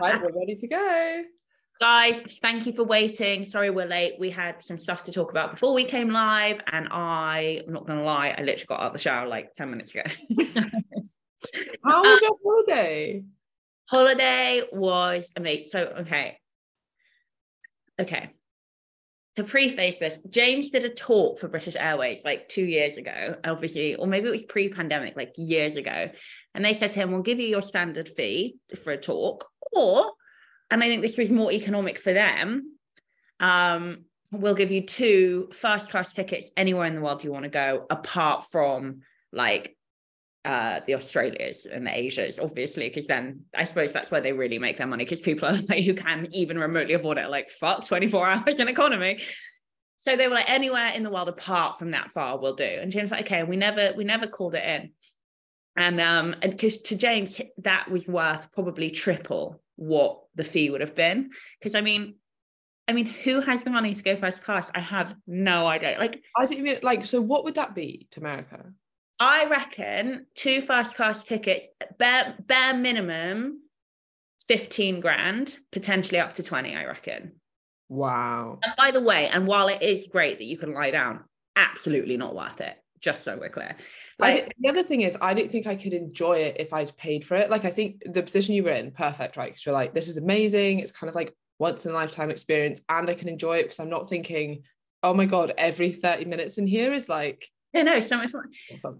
Right, we're ready to go. Guys, thank you for waiting. Sorry we're late. We had some stuff to talk about before we came live, and I, I'm not going to lie, I literally got out of the shower like 10 minutes ago. How was um, your holiday? Holiday was amazing. So, okay. Okay to preface this, James did a talk for British Airways like two years ago, obviously, or maybe it was pre pandemic, like years ago. And they said to him, We'll give you your standard fee for a talk, or, and I think this was more economic for them, um, we'll give you two first class tickets anywhere in the world you want to go, apart from like uh, the Australias and the Asias, obviously, because then I suppose that's where they really make their money because people are like who can even remotely afford it, like fuck 24 hours in economy. So they were like, anywhere in the world apart from that far will do. And James like, okay, we never we never called it in. And um, and because to James, that was worth probably triple what the fee would have been. Because I mean, I mean, who has the money to go first class? I have no idea. Like, I didn't even like. So, what would that be to America? I reckon two first class tickets, bare, bare minimum 15 grand, potentially up to 20, I reckon. Wow. And by the way, and while it is great that you can lie down, absolutely not worth it. Just so we're clear. Like the other thing is, I don't think I could enjoy it if I'd paid for it. Like I think the position you were in, perfect, right? Because you're like, this is amazing. It's kind of like once in a lifetime experience, and I can enjoy it because I'm not thinking, oh my god, every 30 minutes in here is like yeah, no, so much more.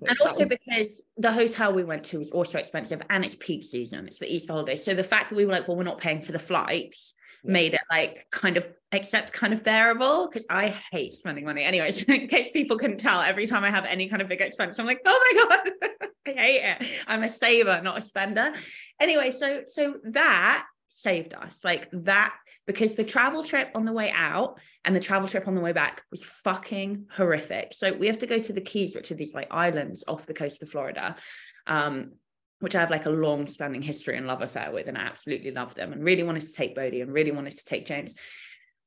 And also because the hotel we went to was also expensive and it's peak season, it's the Easter holiday. So the fact that we were like, well, we're not paying for the flights yeah. made it like kind of except kind of bearable because I hate spending money. Anyways, in case people couldn't tell, every time I have any kind of big expense, I'm like, oh my God, I hate it. I'm a saver, not a spender. Anyway, so so that saved us. Like that because the travel trip on the way out and the travel trip on the way back was fucking horrific. So we have to go to the Keys, which are these like islands off the coast of Florida, um, which I have like a long standing history and love affair with, and I absolutely love them and really wanted to take Bodie and really wanted to take James.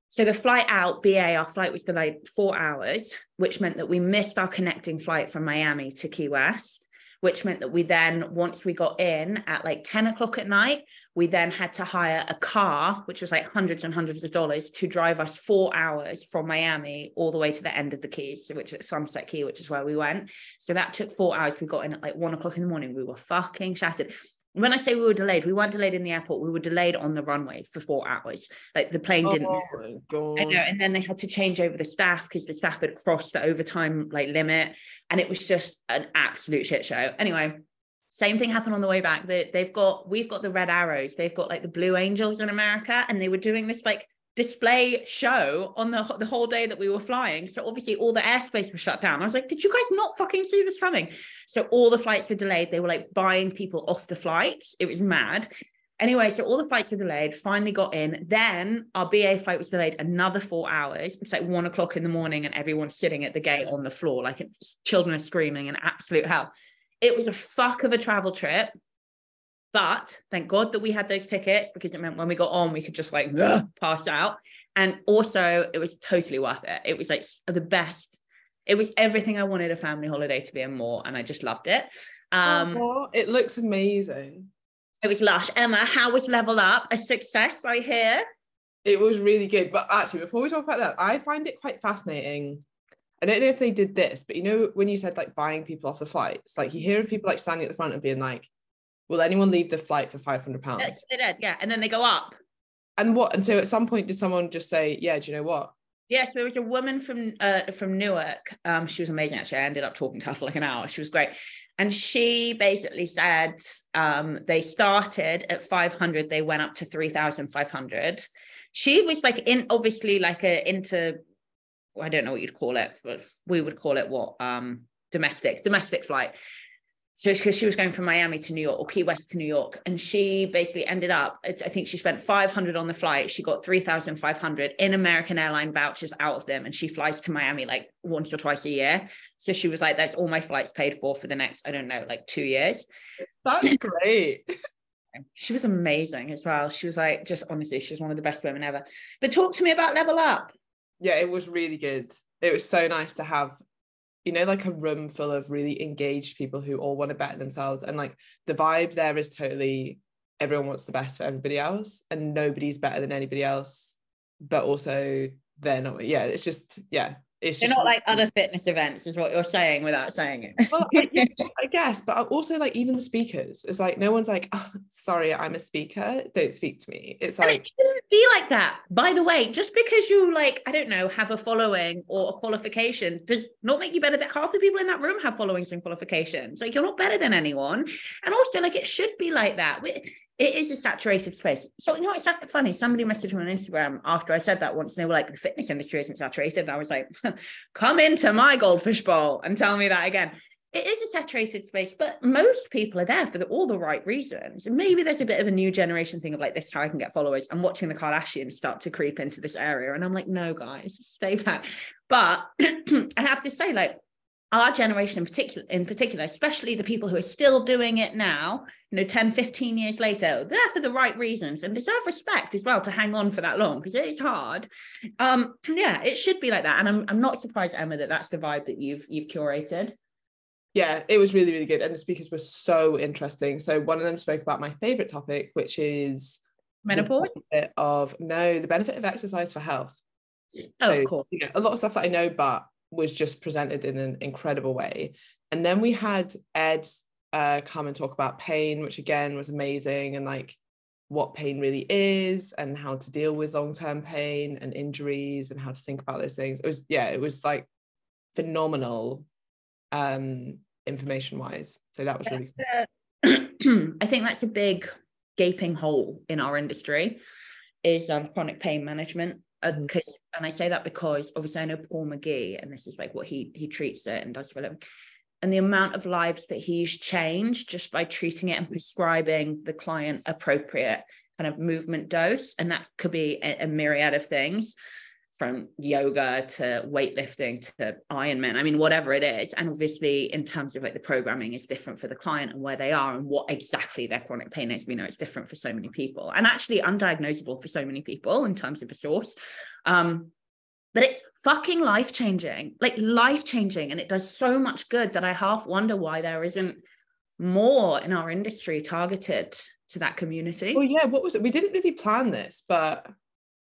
So the flight out, BA, our flight was delayed four hours, which meant that we missed our connecting flight from Miami to Key West which meant that we then, once we got in at like 10 o'clock at night, we then had to hire a car, which was like hundreds and hundreds of dollars to drive us four hours from Miami all the way to the end of the Keys, which is Sunset Key, which is where we went. So that took four hours. We got in at like one o'clock in the morning. We were fucking shattered when I say we were delayed, we weren't delayed in the airport. We were delayed on the runway for four hours. Like the plane didn't. Oh my god! I know, and then they had to change over the staff because the staff had crossed the overtime like limit, and it was just an absolute shit show. Anyway, same thing happened on the way back. They, they've got we've got the red arrows. They've got like the blue angels in America, and they were doing this like display show on the, the whole day that we were flying. So obviously all the airspace was shut down. I was like, did you guys not fucking see this coming? So all the flights were delayed. They were like buying people off the flights. It was mad. Anyway, so all the flights were delayed, finally got in. Then our BA flight was delayed another four hours. It's like one o'clock in the morning and everyone's sitting at the gate on the floor, like children are screaming and absolute hell. It was a fuck of a travel trip. But thank God that we had those tickets because it meant when we got on, we could just like pass out. And also, it was totally worth it. It was like the best. It was everything I wanted a family holiday to be and more. And I just loved it. Um, oh, it looks amazing. It was lush. Emma, how was Level Up? A success, I hear. It was really good. But actually, before we talk about that, I find it quite fascinating. I don't know if they did this, but you know, when you said like buying people off the flights, like you hear of people like standing at the front and being like, Will anyone leave the flight for five hundred pounds? They did, yeah, and then they go up. And what? And so at some point, did someone just say, "Yeah, do you know what?" Yes, yeah, so there was a woman from uh, from Newark. Um, she was amazing. Actually, I ended up talking to her for like an hour. She was great, and she basically said um, they started at five hundred, they went up to three thousand five hundred. She was like in obviously like a into I don't know what you'd call it, but we would call it what um domestic domestic flight so because she was going from Miami to New York or Key West to New York, and she basically ended up. I think she spent 500 on the flight. She got 3,500 in American airline vouchers out of them, and she flies to Miami like once or twice a year. So she was like, "That's all my flights paid for for the next, I don't know, like two years." That's great. she was amazing as well. She was like, just honestly, she was one of the best women ever. But talk to me about Level Up. Yeah, it was really good. It was so nice to have you know, like a room full of really engaged people who all want to better themselves. And like the vibe there is totally everyone wants the best for everybody else and nobody's better than anybody else. But also they're not, yeah, it's just, yeah, it's They're not like other fitness events, is what you're saying without saying it. well, I, I, guess, but also like even the speakers, it's like no one's like, oh, sorry, I'm a speaker, don't speak to me. It's like and it shouldn't be like that. By the way, just because you like, I don't know, have a following or a qualification does not make you better. That half the people in that room have followings and qualifications. Like you're not better than anyone. And also, like it should be like that. We, it is a saturated space. So you know, it's funny. Somebody messaged me on Instagram after I said that once, and they were like, "The fitness industry isn't saturated." And I was like, "Come into my goldfish bowl and tell me that again." It is a saturated space, but most people are there for the, all the right reasons. Maybe there's a bit of a new generation thing of like, this how I can get followers. I'm watching the Kardashians start to creep into this area, and I'm like, no, guys, stay back. But I have to say, like, our generation in particular in particular especially the people who are still doing it now you know 10 15 years later they're for the right reasons and deserve respect as well to hang on for that long because it is hard. Um yeah it should be like that and I'm, I'm not surprised emma that that's the vibe that you've you've curated. Yeah it was really really good and the speakers were so interesting. So one of them spoke about my favorite topic which is menopause? of no the benefit of exercise for health. Oh, so, of course. you know, a lot of stuff that i know but was just presented in an incredible way. And then we had Ed uh, come and talk about pain, which again was amazing, and like what pain really is and how to deal with long-term pain and injuries and how to think about those things. It was yeah, it was like phenomenal um information wise. So that was really cool. I think that's a big gaping hole in our industry is um, chronic pain management because uh, and I say that because obviously I know Paul McGee and this is like what he he treats it and does for them and the amount of lives that he's changed just by treating it and prescribing the client appropriate kind of movement dose and that could be a, a myriad of things from yoga to weightlifting to Ironman. I mean, whatever it is. And obviously, in terms of like the programming is different for the client and where they are and what exactly their chronic pain is. We know it's different for so many people and actually undiagnosable for so many people in terms of the source. Um, but it's fucking life changing, like life changing. And it does so much good that I half wonder why there isn't more in our industry targeted to that community. Well, yeah, what was it? We didn't really plan this, but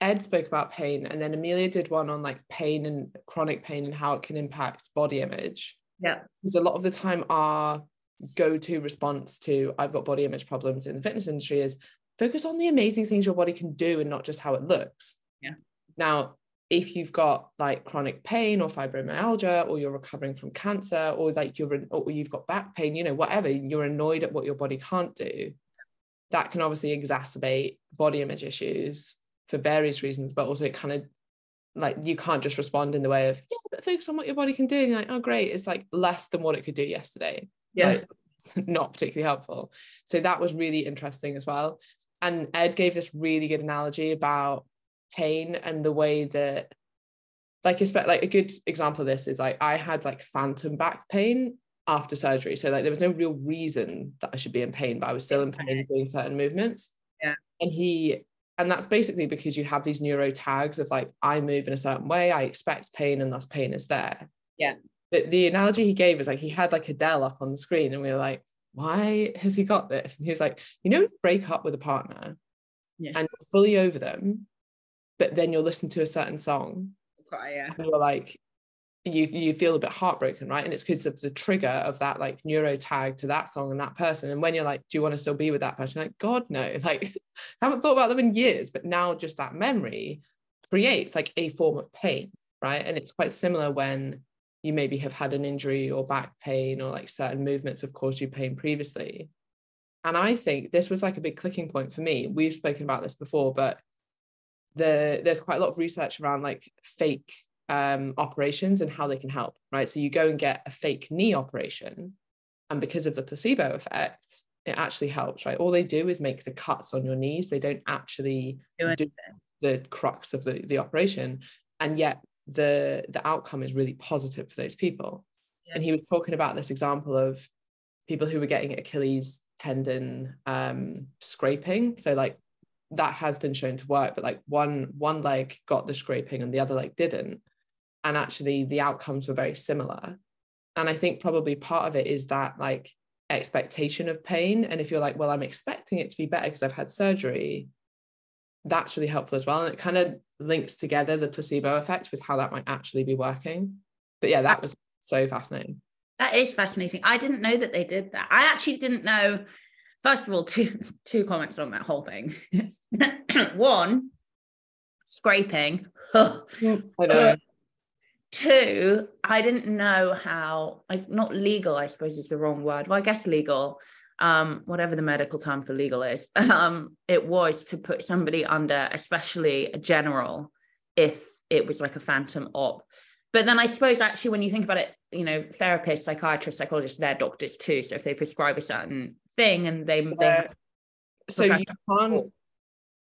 Ed spoke about pain, and then Amelia did one on like pain and chronic pain and how it can impact body image. Yeah. Because a lot of the time, our go to response to I've got body image problems in the fitness industry is focus on the amazing things your body can do and not just how it looks. Yeah. Now, if you've got like chronic pain or fibromyalgia or you're recovering from cancer or like you're or you've got back pain, you know, whatever, you're annoyed at what your body can't do, that can obviously exacerbate body image issues for various reasons, but also it kind of like you can't just respond in the way of yeah, but focus on what your body can do. And you're like, oh great, it's like less than what it could do yesterday. Yeah. Like, not particularly helpful. So that was really interesting as well. And Ed gave this really good analogy about pain and the way that like like a good example of this is like I had like phantom back pain after surgery. So like there was no real reason that I should be in pain, but I was still in pain doing certain movements. Yeah. And he and that's basically because you have these neuro tags of like I move in a certain way, I expect pain, and thus pain is there. Yeah. But the analogy he gave was like he had like Adele up on the screen, and we were like, why has he got this? And he was like, you know, break up with a partner yeah. and fully over them, but then you'll listen to a certain song. Cry, yeah. And you're like, you you feel a bit heartbroken, right? And it's because of the trigger of that like neuro tag to that song and that person. And when you're like, do you want to still be with that person? like, God, no. Like, haven't thought about them in years, but now just that memory creates like a form of pain, right? And it's quite similar when you maybe have had an injury or back pain or like certain movements have caused you pain previously. And I think this was like a big clicking point for me. We've spoken about this before, but the there's quite a lot of research around like fake um, operations and how they can help, right? So you go and get a fake knee operation, And because of the placebo effect, it actually helps, right? All they do is make the cuts on your knees. They don't actually do, do the crux of the, the operation. And yet the the outcome is really positive for those people. Yeah. And he was talking about this example of people who were getting Achilles tendon um, scraping. So like that has been shown to work, but like one one leg got the scraping and the other leg didn't. And actually the outcomes were very similar. And I think probably part of it is that like expectation of pain. And if you're like, well, I'm expecting it to be better because I've had surgery, that's really helpful as well. And it kind of links together the placebo effect with how that might actually be working. But yeah, that was so fascinating. That is fascinating. I didn't know that they did that. I actually didn't know. First of all, two two comments on that whole thing. One, scraping. Oh, I know. Uh, Two, I didn't know how like not legal, I suppose is the wrong word. Well, I guess legal, um, whatever the medical term for legal is, um, it was to put somebody under, especially a general, if it was like a phantom op. But then I suppose actually when you think about it, you know, therapists, psychiatrists, psychologists, they're doctors too. So if they prescribe a certain thing and they, they so you can't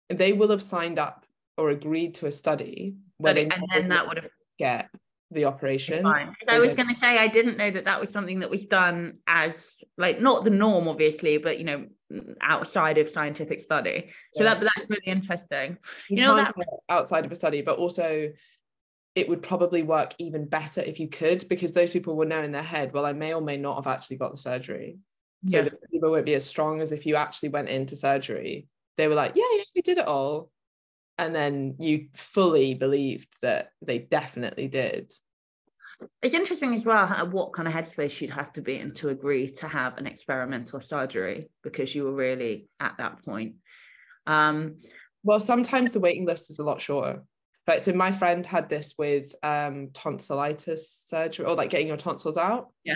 they will have signed up or agreed to a study where and then that would have get the operation. I was going to say I didn't know that that was something that was done as like not the norm, obviously, but you know, outside of scientific study. So yeah. that that's really interesting. You, you know that outside of a study, but also it would probably work even better if you could, because those people will know in their head, well, I may or may not have actually got the surgery. So yeah. the placebo won't be as strong as if you actually went into surgery. They were like, yeah, yeah, we did it all and then you fully believed that they definitely did. It's interesting as well what kind of headspace you'd have to be in to agree to have an experimental surgery because you were really at that point. Um, well sometimes the waiting list is a lot shorter. Right so my friend had this with um, tonsillitis surgery or like getting your tonsils out. Yeah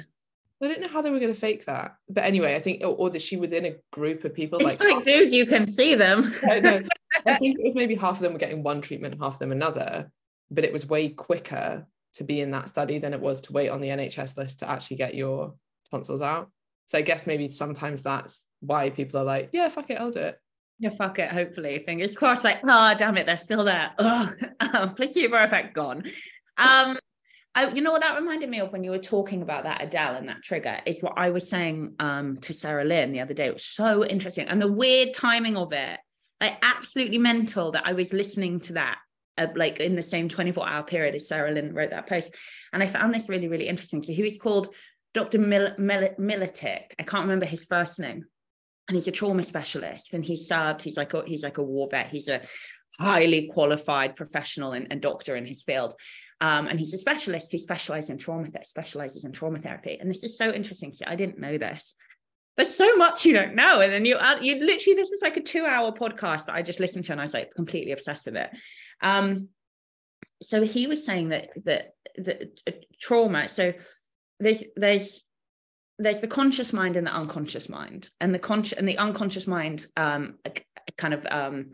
I don't know how they were going to fake that. But anyway, I think, or, or that she was in a group of people it's like, like dude, you can see them. I, know. I think it was maybe half of them were getting one treatment, half of them another, but it was way quicker to be in that study than it was to wait on the NHS list to actually get your tonsils out. So I guess maybe sometimes that's why people are like, yeah, fuck it, I'll do it. Yeah, fuck it. Hopefully, fingers crossed. Like, oh damn it, they're still there. Oh, um, placebo effect gone. Um, I, you know what that reminded me of when you were talking about that Adele and that trigger is what I was saying um, to Sarah Lynn the other day. It was so interesting, and the weird timing of it, like absolutely mental that I was listening to that uh, like in the same 24 hour period as Sarah Lynn wrote that post. And I found this really, really interesting. So he was called Dr. Mil- Mil- Militic. I can't remember his first name. And he's a trauma specialist and he served, he's like a, he's like a war vet. He's a highly qualified professional and, and doctor in his field. Um, and he's a specialist. He specializes in trauma, specializes in trauma therapy. And this is so interesting. See, I didn't know this. There's so much you don't know, and then you, uh, you literally, this was like a two-hour podcast that I just listened to, and I was like completely obsessed with it. Um, so he was saying that that the uh, trauma. So there's there's there's the conscious mind and the unconscious mind, and the conscious and the unconscious mind um, kind of um,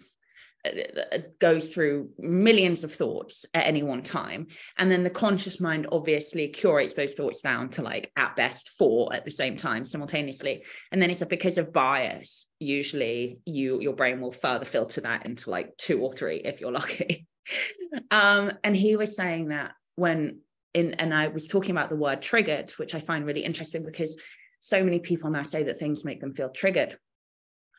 go through millions of thoughts at any one time. And then the conscious mind obviously curates those thoughts down to like at best four at the same time simultaneously. And then it's because of bias usually you your brain will further filter that into like two or three if you're lucky. Um and he was saying that when in and I was talking about the word triggered which I find really interesting because so many people now say that things make them feel triggered.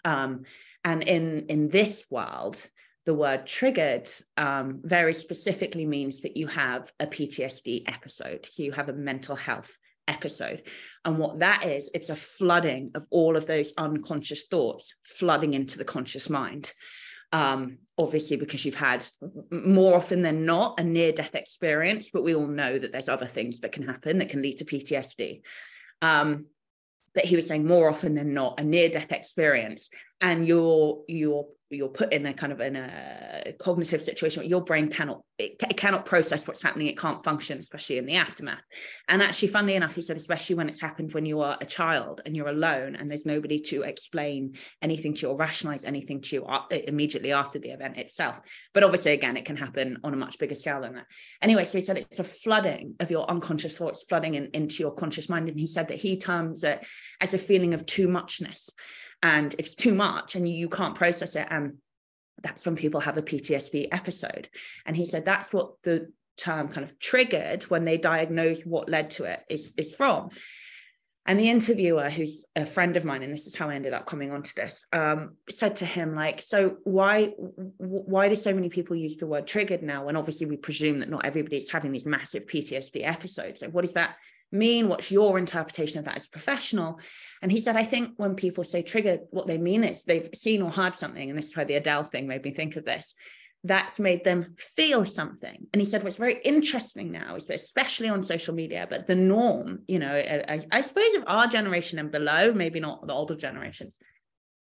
Um and in in this world the word triggered um, very specifically means that you have a ptsd episode. So you have a mental health episode. And what that is it's a flooding of all of those unconscious thoughts flooding into the conscious mind. Um, obviously because you've had more often than not a near death experience but we all know that there's other things that can happen that can lead to ptsd um, but he was saying more often than not a near death experience. And you're you're you're put in a kind of in a cognitive situation where your brain cannot it, it, cannot process what's happening. It can't function, especially in the aftermath. And actually, funnily enough, he said, especially when it's happened when you are a child and you're alone and there's nobody to explain anything to you or rationalize anything to you immediately after the event itself. But obviously, again, it can happen on a much bigger scale than that. Anyway, so he said it's a flooding of your unconscious thoughts flooding in, into your conscious mind. And he said that he terms it as a feeling of too muchness and it's too much and you, you can't process it. And that's when people have a PTSD episode. And he said that's what the term kind of triggered when they diagnosed what led to it is, is from. And the interviewer, who's a friend of mine, and this is how I ended up coming onto this, um, said to him, like, so why why do so many people use the word triggered now? When obviously we presume that not everybody is having these massive PTSD episodes. So what is that mean? What's your interpretation of that as professional? And he said, I think when people say triggered, what they mean is they've seen or heard something. And this is why the Adele thing made me think of this. That's made them feel something. And he said, what's very interesting now is that, especially on social media, but the norm, you know, I, I suppose of our generation and below, maybe not the older generations,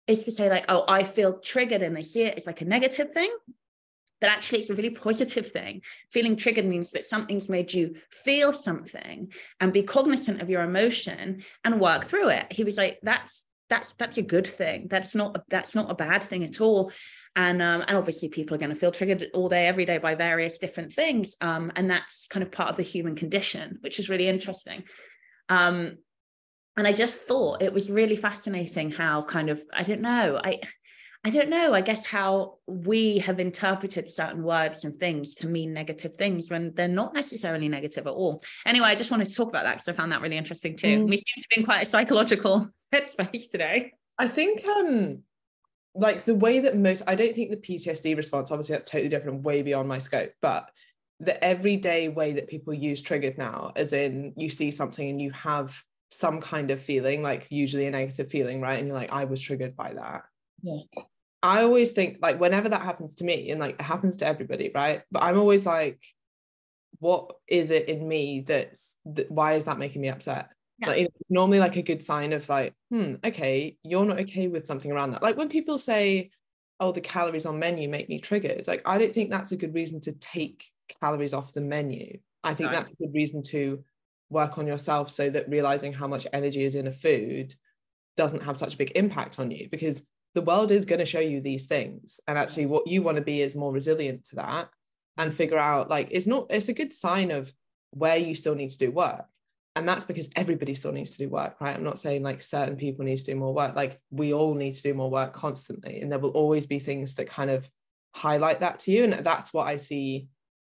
is to say, like, oh, I feel triggered. And they see it as like a negative thing that actually it's a really positive thing. Feeling triggered means that something's made you feel something and be cognizant of your emotion and work through it. He was like, that's that's that's a good thing. That's not that's not a bad thing at all. And um, and obviously people are going to feel triggered all day, every day by various different things. Um, and that's kind of part of the human condition, which is really interesting. Um, and I just thought it was really fascinating how kind of I don't know I I don't know, I guess how we have interpreted certain words and things to mean negative things when they're not necessarily negative at all. Anyway, I just wanted to talk about that because I found that really interesting too. Mm. We seem to be in quite a psychological headspace today. I think um like the way that most I don't think the PTSD response, obviously that's totally different, way beyond my scope, but the everyday way that people use triggered now, as in you see something and you have some kind of feeling, like usually a negative feeling, right? And you're like, I was triggered by that yeah. I always think like whenever that happens to me, and like it happens to everybody, right? But I'm always like, what is it in me that's that, why is that making me upset? Yeah. Like, you know, normally like a good sign of like, hmm, okay, you're not okay with something around that. Like when people say, oh, the calories on menu make me triggered, like I don't think that's a good reason to take calories off the menu. I think that's a good reason to work on yourself so that realizing how much energy is in a food doesn't have such a big impact on you because the world is going to show you these things and actually what you want to be is more resilient to that and figure out like it's not it's a good sign of where you still need to do work. And that's because everybody still needs to do work right? I'm not saying like certain people need to do more work. Like we all need to do more work constantly and there will always be things that kind of highlight that to you and that's what i see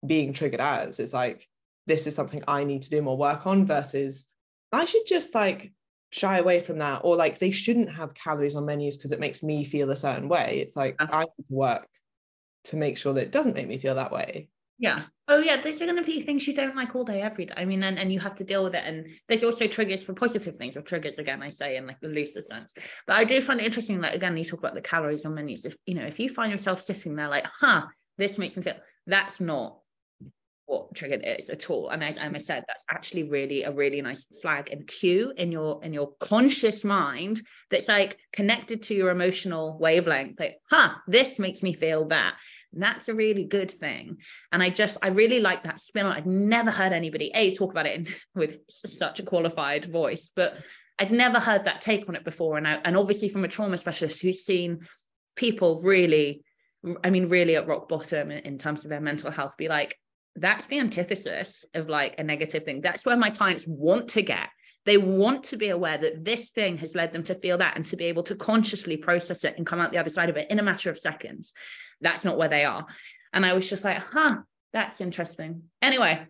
being triggered as is like this is something i need to do more work on versus i should just like shy away from that or like they shouldn't have calories on menus because it makes me feel a certain way. It's like i need to work to make sure that it doesn't make me feel that way. Yeah. Oh yeah these are going to be things you don't like all day every day. I mean and, and you have to deal with it and there's also triggers for positive things or triggers again i say in like the looser sense. But i do find it interesting like again you talk about the calories on menus. If you know if you find yourself sitting there like huh this makes me feel that's not what triggered is at all. And as emma said that's actually really a really nice flag and cue in your in your conscious mind that's like connected to your emotional wavelength like huh this makes me feel that. And that's a really good thing. And i just i really like that spin i'd never heard anybody a talk about it in, with such a qualified voice but i'd never heard that take on it before. And I, and obviously from a trauma specialist who's seen people really I mean, really at rock bottom in terms of their mental health, be like, that's the antithesis of like a negative thing. That's where my clients want to get. They want to be aware that this thing has led them to feel that and to be able to consciously process it and come out the other side of it in a matter of seconds. That's not where they are. And I was just like, huh, that's interesting. Anyway.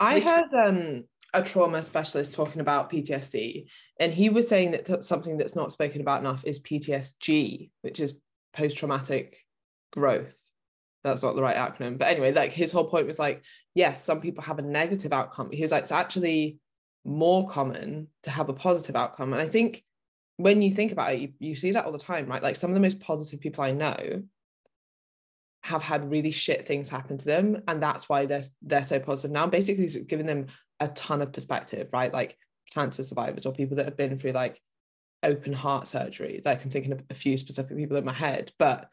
I heard um, a trauma specialist talking about PTSD, and he was saying that something that's not spoken about enough is PTSG, which is post traumatic growth that's not the right acronym. But anyway like his whole point was like yes some people have a negative outcome he was like it's actually more common to have a positive outcome. And i think when you think about it you, you see that all the time right? Like some of the most positive people i know have had really shit things happen to them and that's why they're they're so positive now. Basically it's giving them a ton of perspective right? Like cancer survivors or people that have been through like open heart surgery. Like i'm thinking of a few specific people in my head but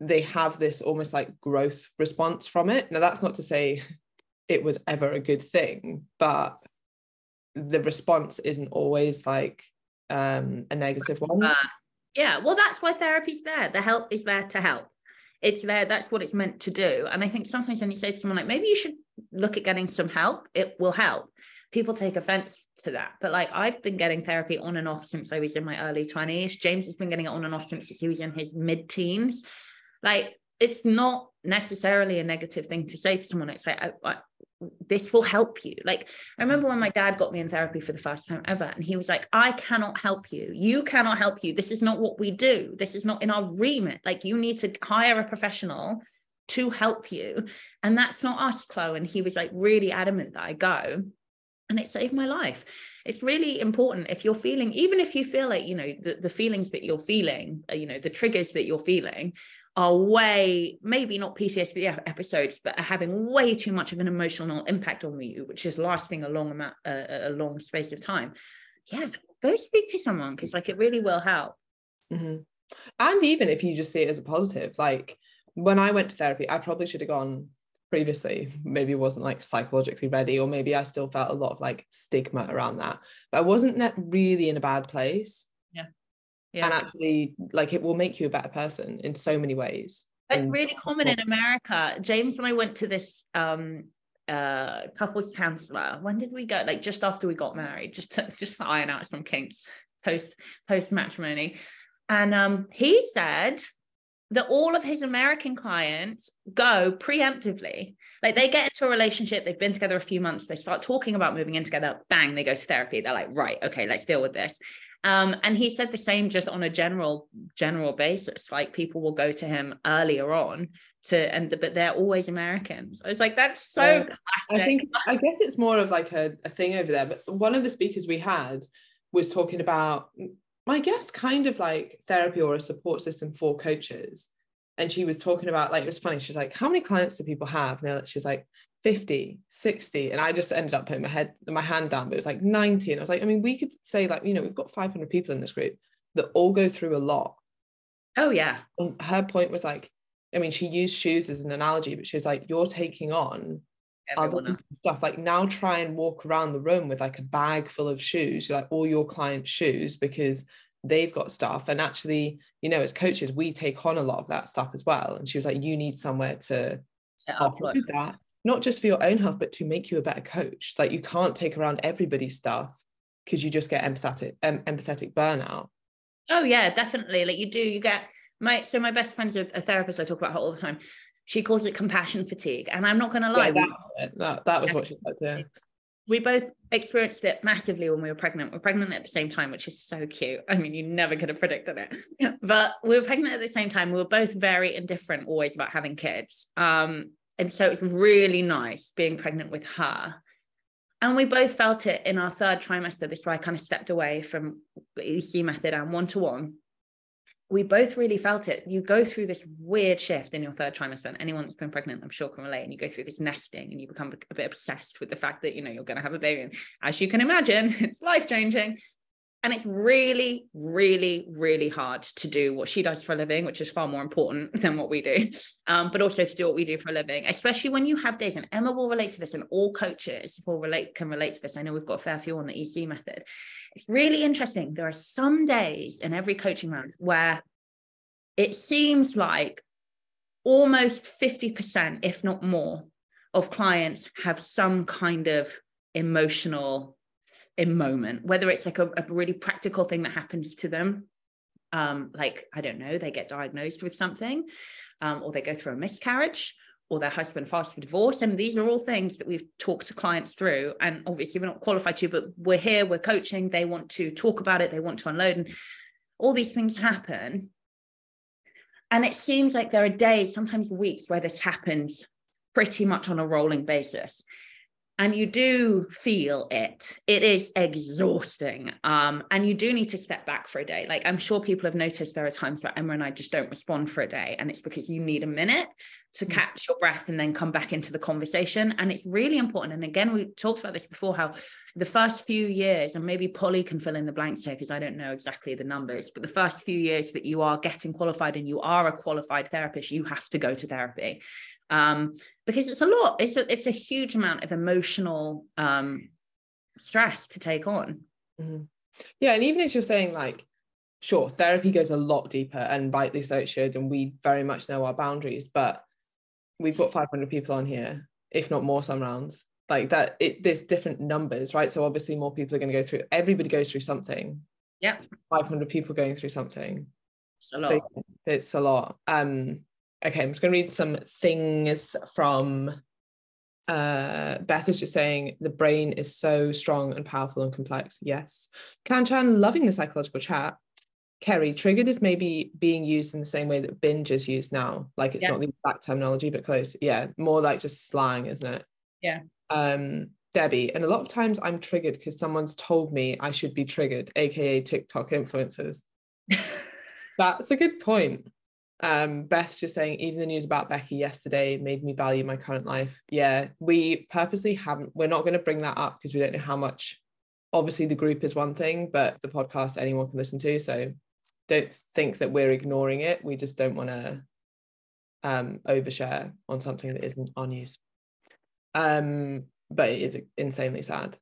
they have this almost like growth response from it. Now, that's not to say it was ever a good thing, but the response isn't always like um, a negative one. Uh, yeah, well, that's why therapy's there. The help is there to help. It's there. That's what it's meant to do. And I think sometimes when you say to someone like, maybe you should look at getting some help, it will help. People take offense to that. But like I've been getting therapy on and off since I was in my early 20s. James has been getting it on and off since he was in his mid teens. Like it's not necessarily a negative thing to say to someone. It's like, I, I, this will help you. Like, I remember when my dad got me in therapy for the first time ever, and he was like, I cannot help you. You cannot help you. This is not what we do. This is not in our remit. Like, you need to hire a professional to help you. And that's not us, Chloe. And he was like really adamant that I go. And it saved my life. It's really important if you're feeling, even if you feel like, you know, the, the feelings that you're feeling, uh, you know, the triggers that you're feeling, are way maybe not PTSD episodes, but are having way too much of an emotional impact on you, which is lasting a long amount, uh, a long space of time. Yeah, go speak to someone because like it really will help. Mm-hmm. And even if you just see it as a positive, like when I went to therapy, I probably should have gone previously. Maybe wasn't like psychologically ready, or maybe I still felt a lot of like stigma around that. But I wasn't really in a bad place yeah. and actually like it will make you a better person in so many ways. It's really common in america. James and i went to this um uh couples counselor. When did we go? Like just after we got married just to just to iron out some kinks post post matrimony. And um he said that all of his American clients go preemptively. Like they get into a relationship, they've been together a few months, they start talking about moving in together, bang, they go to therapy. They're like, right, okay, let's deal with this. Um, and he said the same just on a general general basis. Like people will go to him earlier on to, and but they're always Americans. I was like, that's so uh, I think I guess it's more of like a, a thing over there. But one of the speakers we had was talking about, I guess, kind of like therapy or a support system for coaches. And she was talking about like it was funny. She's like, how many clients do people have? And she's like, 50 60 and i just ended up putting my head my hand down but it was like 90 and i was like i mean we could say like you know we've got 500 people in this group that all go through a lot oh yeah and her point was like i mean she used shoes as an analogy but she was like you're taking on other stuff like now try and walk around the room with like a bag full of shoes like all your clients shoes because they've got stuff and actually you know as coaches we take on a lot of that stuff as well and she was like you need somewhere to, to offload that not just for your own health, but to make you a better coach. Like you can't take around everybody's stuff because you just get empathetic, um, empathetic burnout. Oh yeah, definitely. Like you do, you get my so my best friend's a, a therapist. I talk about her all the time. She calls it compassion fatigue, and I'm not going to lie. Yeah, we, that, that was what she said. Yeah. We both experienced it massively when we were pregnant. We're pregnant at the same time, which is so cute. I mean, you never could have predicted it. but we were pregnant at the same time. We were both very indifferent always about having kids. Um, and so it's really nice being pregnant with her. And we both felt it in our third trimester. This is why I kind of stepped away from EC method and one to one. We both really felt it. You go through this weird shift in your third trimester, and anyone that's been pregnant, I'm sure, can relate. And you go through this nesting, and you become a bit obsessed with the fact that you know you're going to have a baby. And as you can imagine, it's life changing and it's really really really hard to do what she does for a living which is far more important than what we do. Um, but also to do what we do for a living especially when you have days and emma will relate to this and all coaches will relate can relate to this. I know we've got a fair few on the ec method. It's really interesting. There are some days in every coaching round where it seems like almost 50% if not more of clients have some kind of emotional in moment, whether it's like a, a really practical thing that happens to them, um, like I don't know, they get diagnosed with something, um, or they go through a miscarriage, or their husband files for divorce. And these are all things that we've talked to clients through. And obviously, we're not qualified to, but we're here, we're coaching. They want to talk about it, they want to unload, and all these things happen. And it seems like there are days, sometimes weeks, where this happens pretty much on a rolling basis and you do feel it. It is exhausting. Um and you do need to step back for a day. Like i'm sure people have noticed there are times that emma and i just don't respond for a day and it's because you need a minute to mm. catch your breath and then come back into the conversation. And it's really important. And again we talked about this before how the first few years and maybe polly can fill in the blanks here because i don't know exactly the numbers but the first few years that you are getting qualified and you are a qualified therapist you have to go to therapy um, because it's a lot. It's a, it's a huge amount of emotional um, stress to take on. Mm-hmm. Yeah, and even as you're saying like, sure, therapy goes a lot deeper, and rightly so it should, and we very much know our boundaries. But we've got 500 people on here, if not more, some rounds like that. It there's different numbers, right? So obviously more people are going to go through. Everybody goes through something. Yeah, 500 people going through something. It's a lot. So it's a lot. Um, okay, I'm just going to read some things from uh, Beth is just saying the brain is so strong and powerful and complex. Yes. Kanchan, loving the psychological chat. Kerry, triggered is maybe being used in the same way that binge is used now. Like it's yeah. not the exact terminology, but close. Yeah, more like just slang, isn't it? Yeah. Um, Debbie, and a lot of times I'm triggered because someone's told me I should be triggered, aka TikTok influencers. That's a good point. Um, Beth's just saying, even the news about Becky yesterday made me value my current life. Yeah, we purposely haven't, we're not going to bring that up because we don't know how much. Obviously, the group is one thing, but the podcast anyone can listen to. So don't think that we're ignoring it. We just don't want to um, overshare on something that isn't our news. Um, but it is insanely sad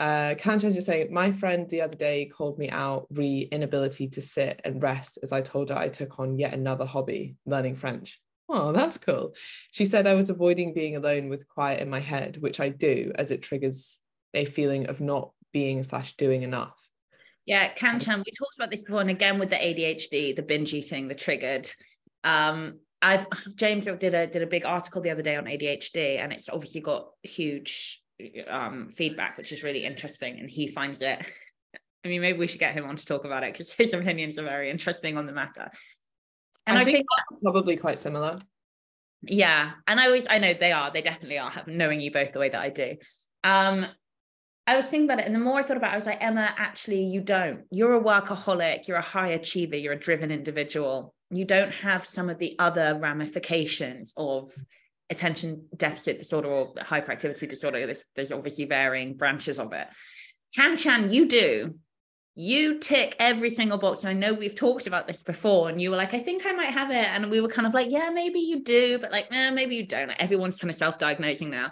uh, Kanchan just saying, my friend the other day called me out re inability to sit and rest as I told her I took on yet another hobby, learning French. Oh, that's cool. She said I was avoiding being alone with quiet in my head, which I do as it triggers a feeling of not being slash doing enough. Yeah, Kanchan, we talked about this before, and again with the ADHD, the binge eating, the triggered. Um, I've James did a did a big article the other day on ADHD, and it's obviously got huge um, feedback, which is really interesting. And he finds it. I mean, maybe we should get him on to talk about it because his opinions are very interesting on the matter. And I, I think, think probably quite similar. Yeah, and I always I know they are. They definitely are. Knowing you both the way that I do. Um, I was thinking about it, and the more I thought about it, I was like, Emma, actually, you don't. You're a workaholic. You're a high achiever. You're a driven individual. You don't have some of the other ramifications of attention deficit disorder or hyperactivity disorder. There's, there's obviously varying branches of it. Kanchan, you do. You tick every single box. And I know we've talked about this before, and you were like, I think I might have it. And we were kind of like, yeah, maybe you do, but like, eh, maybe you don't. Like, everyone's kind of self diagnosing now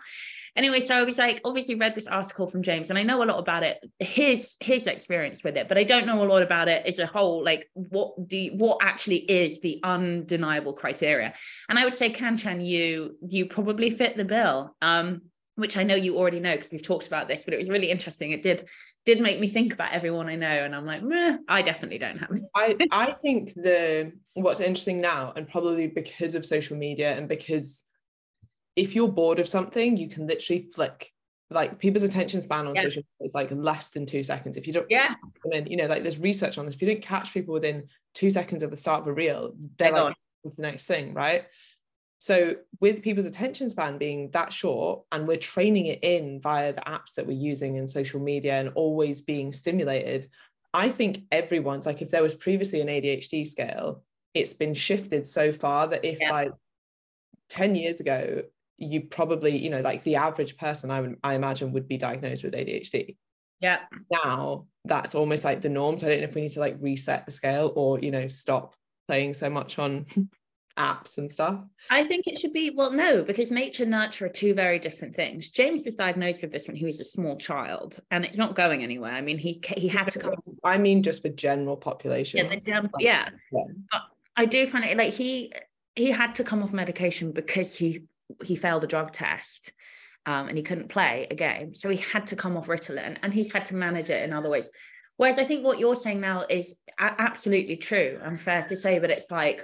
anyway so i was like obviously read this article from james and i know a lot about it his his experience with it but i don't know a lot about it as a whole like what the what actually is the undeniable criteria and i would say kanchan you you probably fit the bill um which I know you already know because we've talked about this, but it was really interesting. It did did make me think about everyone I know, and I'm like, I definitely don't have. I I think the what's interesting now, and probably because of social media and because if you're bored of something, you can literally flick. Like people's attention span on yeah. social media is like less than two seconds. If you don't, yeah, I mean, you know, like there's research on this. If you don't catch people within two seconds of the start of a reel, they're, like to the next thing, right? So with people's attention span being that short, and we're training it in via the apps that we're using in social media and always being stimulated, I think everyone's like if there was previously an ADHD scale, it's been shifted so far that if yeah. like 10 years ago you probably you know like the average person i would i imagine would be diagnosed with adhd yeah. Now that's almost like the norm. So i don't know if we need to like reset the scale or you know stop playing so much on apps and stuff. I think it should be well no because nature and nurture are two very different things. James was diagnosed with this when he was a small child and it's not going anywhere. I mean he he had to come i mean just for general population. Yeah, general, yeah. yeah. But i do find it like he he had to come off medication because he he failed a drug test um, and he couldn't play a game. So he had to come off Ritalin and he's had to manage it in other ways. Whereas I think what you're saying now is absolutely true and fair to say, but it's like,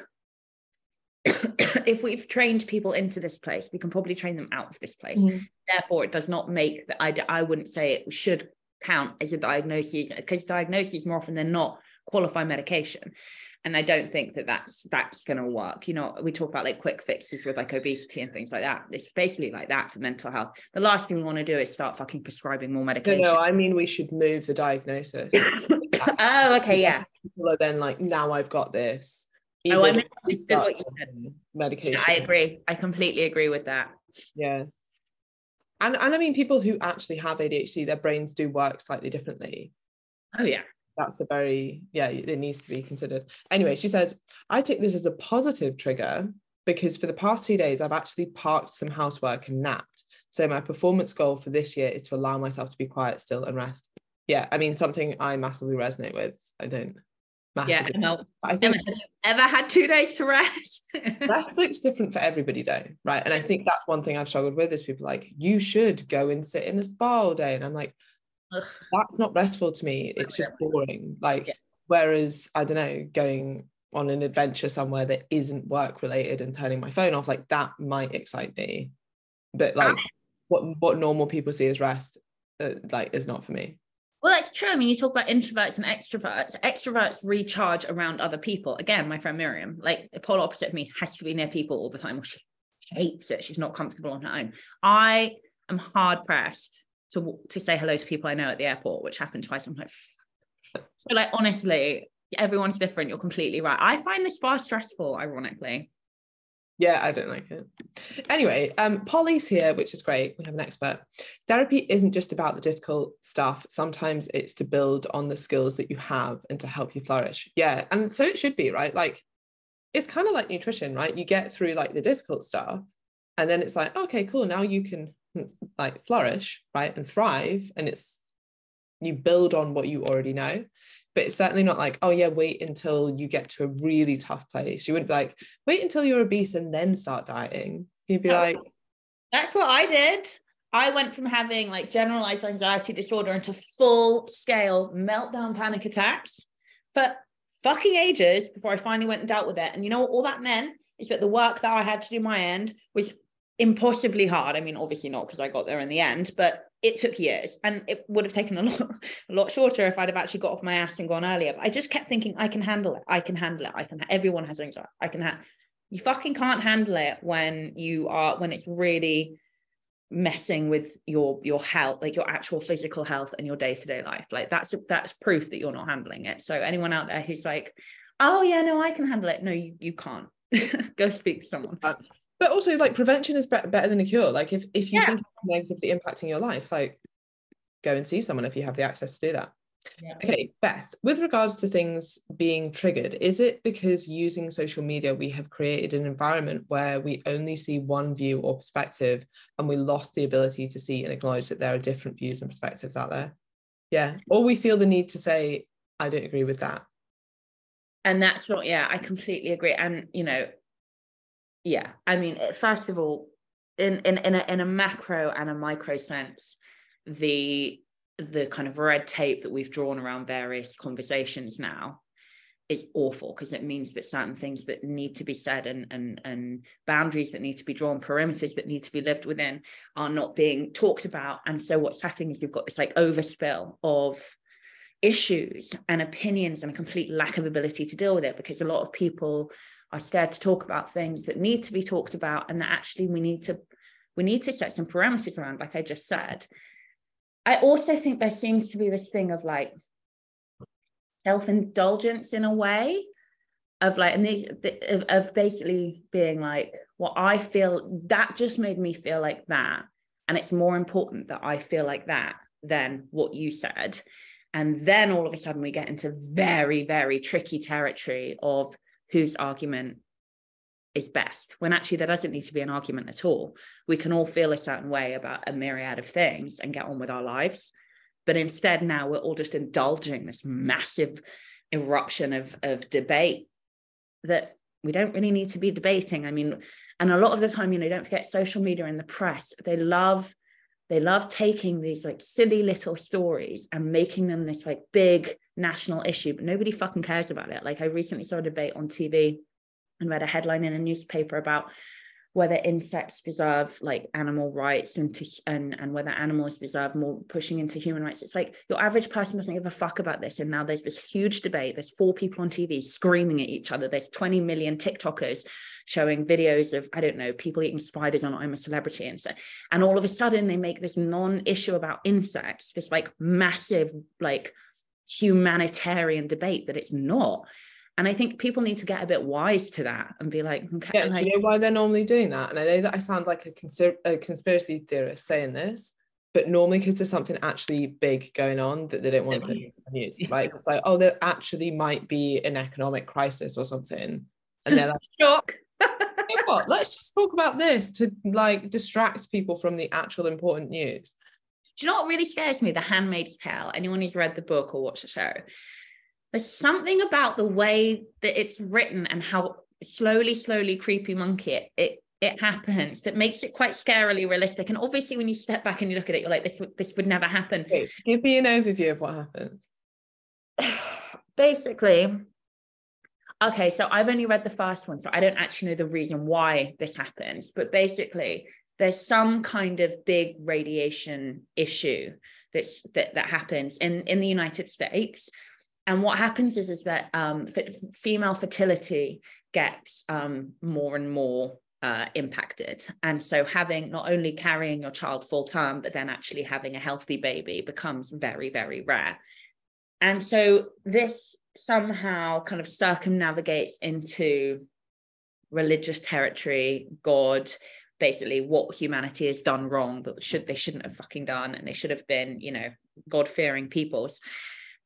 if we've trained people into this place, we can probably train them out of this place. Mm-hmm. Therefore, it does not make that I, I wouldn't say it should count as a diagnosis because diagnosis more often than not qualify medication. And I don't think that that's that's going to work. You know, we talk about like quick fixes with like obesity and things like that. It's basically like that for mental health. The last thing we want to do is start fucking prescribing more medication. No, no, I mean we should move the diagnosis. oh, okay, yeah. People are then like, now I've got this. oh, I misunderstood what you said. Medication. I agree. I completely agree with that. Yeah. And and I mean people who actually have ADHD, their brains do work slightly differently. Oh yeah that's a very yeah it needs to be considered. Anyway she says i take this as a positive trigger because for the past two days i've actually parked some housework and napped. So my performance goal for this year is to allow myself to be quiet still and rest. Yeah i mean something i massively resonate with i don't massively. yeah no i think ever had two days to rest. Rest looks different for everybody though right? And i think that's one thing i've struggled with is people like you should go and sit in a spa all day. And i'm like Ugh. that's not restful to me. It's just boring. Like yeah. whereas i don't know going on an adventure somewhere that isn't work related and turning my phone off like that might excite me. But like ah. what what normal people see as rest uh, like is not for me. Well that's true. I mean you talk about introverts and extroverts. Extroverts recharge around other people. Again my friend miriam like the polar opposite of me has to be near people all the time. She hates it. She's not comfortable on her own. I am hard pressed to to say hello to people I know at the airport, which happened twice. I'm like, so like honestly, everyone's different. You're completely right. I find this far stressful, ironically. Yeah, I don't like it. Anyway, um, Polly's here, which is great. We have an expert. Therapy isn't just about the difficult stuff. Sometimes it's to build on the skills that you have and to help you flourish. Yeah, and so it should be, right? Like, it's kind of like nutrition, right? You get through like the difficult stuff, and then it's like, okay, cool. Now you can like flourish right and thrive and it's you build on what you already know. But it's certainly not like oh yeah wait until you get to a really tough place. You wouldn't be like wait until you're obese and then start dieting. You'd be like that's what i did. I went from having like generalized anxiety disorder into full scale meltdown panic attacks for fucking ages before i finally went and dealt with it. And you know what all that meant? Is that the work that i had to do my end was impossibly hard. I mean, obviously not because I got there in the end, but it took years and it would have taken a lot, a lot shorter if I'd have actually got off my ass and gone earlier. But I just kept thinking, I can handle it. I can handle it. I can. Everyone has anxiety. I can. have. you fucking can't handle it when you are when it's really messing with your your health like your actual physical health and your day-to-day life like that's that's proof that you're not handling it so anyone out there who's like oh yeah no i can handle it no you, you can't go speak to someone but also like prevention is be- better than a cure. Like if if you yeah. think it's negatively impacting your life like go and see someone if you have the access to do that. Yeah. okay beth with regards to things being triggered is it because using social media we have created an environment where we only see one view or perspective and we lost the ability to see and acknowledge that there are different views and perspectives out there? Yeah or we feel the need to say i don't agree with that. And that's not yeah i completely agree. And you know yeah i mean first of all in in in a, in a macro and a micro sense the the kind of red tape that we've drawn around various conversations now is awful because it means that certain things that need to be said and and and boundaries that need to be drawn perimeters that need to be lived within are not being talked about. And so what's happening is you've got this like overspill of issues and opinions and a complete lack of ability to deal with it because a lot of people are scared to talk about things that need to be talked about and that actually we need to we need to set some parameters around like i just said. I also think there seems to be this thing of like self-indulgence in a way of like and these of, of basically being like well i feel that just made me feel like that and it's more important that i feel like that than what you said. And then all of a sudden we get into very very tricky territory of whose argument is best when actually there doesn't need to be an argument at all. We can all feel a certain way about a myriad of things and get on with our lives. But instead, now we're all just indulging this massive eruption of, of debate that we don't really need to be debating. I mean, and a lot of the time, you know, don't forget social media and the press, they love they love taking these like silly little stories and making them this like big national issue, but nobody fucking cares about it. Like I recently saw a debate on TV and read a headline in a newspaper about whether insects deserve like animal rights and to, and and whether animals deserve more pushing into human rights. It's like your average person doesn't give a fuck about this and now there's this huge debate. There's four people on tv screaming at each other. There's 20 million tiktokers showing videos of i don't know people eating spiders on i'm a celebrity and so and all of a sudden they make this non-issue about insects this like massive like humanitarian debate that it's not and I think people need to get a bit wise to that and be like, okay. Yeah, like, you know why they're normally doing that? And I know that I sound like a, a conspiracy theorist saying this, but normally because there's something actually big going on that they don't want to put in the news. Like it's like, oh, there actually might be an economic crisis or something. And they're like, shock. you know what? Let's just talk about this to like distract people from the actual important news. Do you know what really scares me? The Handmaid's Tale. Anyone who's read the book or watched the show, there's something about the way that it's written and how slowly slowly creepy monkey it, it it happens that makes it quite scarily realistic. And obviously when you step back and you look at it you're like this would this would never happen. Okay, give me an overview of what happens. Basically okay so i've only read the first one so i don't actually know the reason why this happens. But basically there's some kind of big radiation issue that's that that happens in in the united states and what happens is is that um, female fertility gets um, more and more uh, impacted. And so having not only carrying your child full term, but then actually having a healthy baby becomes very, very rare. And so this somehow kind of circumnavigates into religious territory, God, basically what humanity has done wrong, but should they shouldn't have fucking done, and they should have been, you know, God-fearing peoples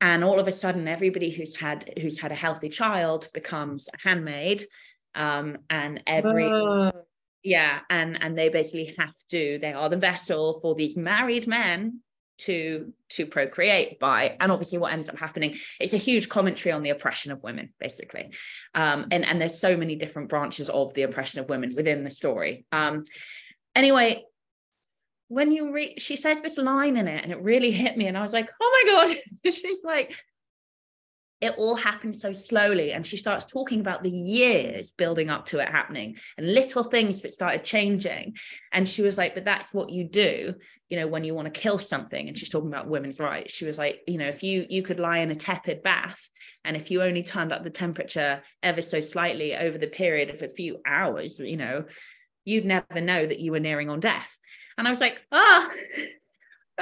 and all of a sudden everybody who's had who's had a healthy child becomes a handmaid um, and every uh. yeah and and they basically have to they are the vessel for these married men to to procreate by and obviously what ends up happening it's a huge commentary on the oppression of women basically um, and and there's so many different branches of the oppression of women within the story um, anyway when you read, she says this line in it and it really hit me. And I was like, oh my God. She's like, it all happened so slowly. And she starts talking about the years building up to it happening and little things that started changing. And she was like, but that's what you do, you know, when you want to kill something. And she's talking about women's rights. She was like, you know, if you you could lie in a tepid bath and if you only turned up the temperature ever so slightly over the period of a few hours, you know, you'd never know that you were nearing on death. And I was like, ah.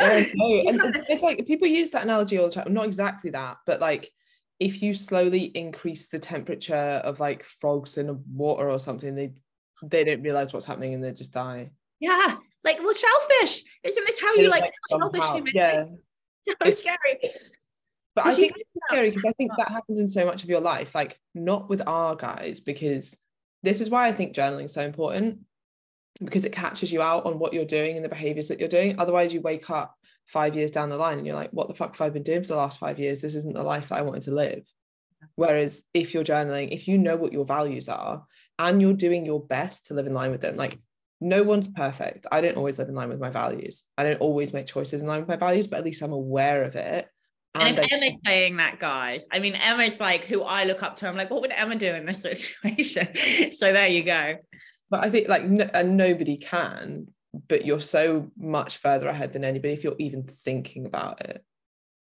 Okay. and it's like people use that analogy all the time. Not exactly that, but like if you slowly increase the temperature of like frogs in water or something, they they don't realize what's happening and they just die. Yeah, like well, shellfish. Isn't this how you like, like Yeah, so it's, scary. But I think it's scary because I think that happens in so much of your life. Like not with our guys, because this is why I think journaling is so important because it catches you out on what you're doing and the behaviors that you're doing. Otherwise, you wake up five years down the line and you're like, what the fuck have I been doing for the last five years? This isn't the life that I wanted to live. Whereas if you're journaling, if you know what your values are and you're doing your best to live in line with them, like no one's perfect. I don't always live in line with my values. I don't always make choices in line with my values, but at least I'm aware of it. And, and if I- Emma's saying that, guys, I mean, Emma's like who I look up to. I'm like, what would Emma do in this situation? so there you go but I think like no, and nobody can, but you're so much further ahead than anybody if you're even thinking about it.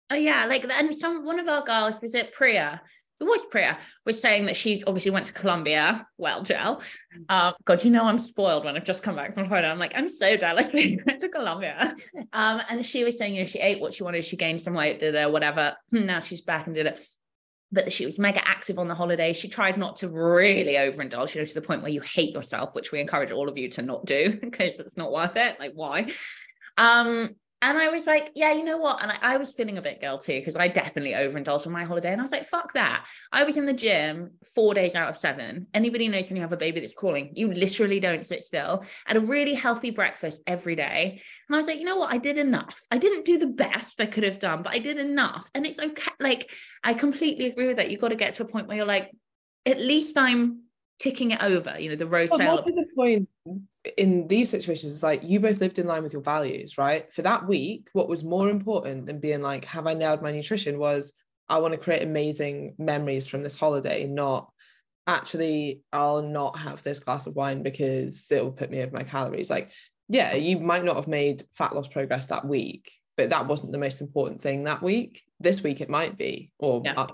Oh yeah, like and some one of our girls was it Priya. It was Priya was saying that she obviously went to Colombia. Well, Gel, uh, God, you know I'm spoiled when I've just come back from Florida. I'm like I'm so jealous that you went to Colombia. Um, and she was saying, you know, she ate what she wanted, she gained some weight, did it, whatever. Now she's back and did it but she was mega active on the holiday. She tried not to really overindulge, you know, to the point where you hate yourself, which we encourage all of you to not do because it's not worth it. Like, why? Um, and I was like, yeah, you know what? And I, I was feeling a bit guilty because I definitely overindulged on my holiday. And I was like, fuck that. I was in the gym four days out of seven. Anybody knows when you have a baby that's crawling, you literally don't sit still. At a really healthy breakfast every day. And I was like, you know what? I did enough. I didn't do the best I could have done, but I did enough. And it's okay. Like, I completely agree with that. You've got to get to a point where you're like, at least I'm ticking it over, you know, the row well, What the point in these situations is like you both lived in line with your values, right? For that week, what was more important than being like, have I nailed my nutrition was I want to create amazing memories from this holiday, not actually I'll not have this glass of wine because it will put me over my calories. Like, yeah, you might not have made fat loss progress that week, but that wasn't the most important thing that week. This week it might be, or yeah.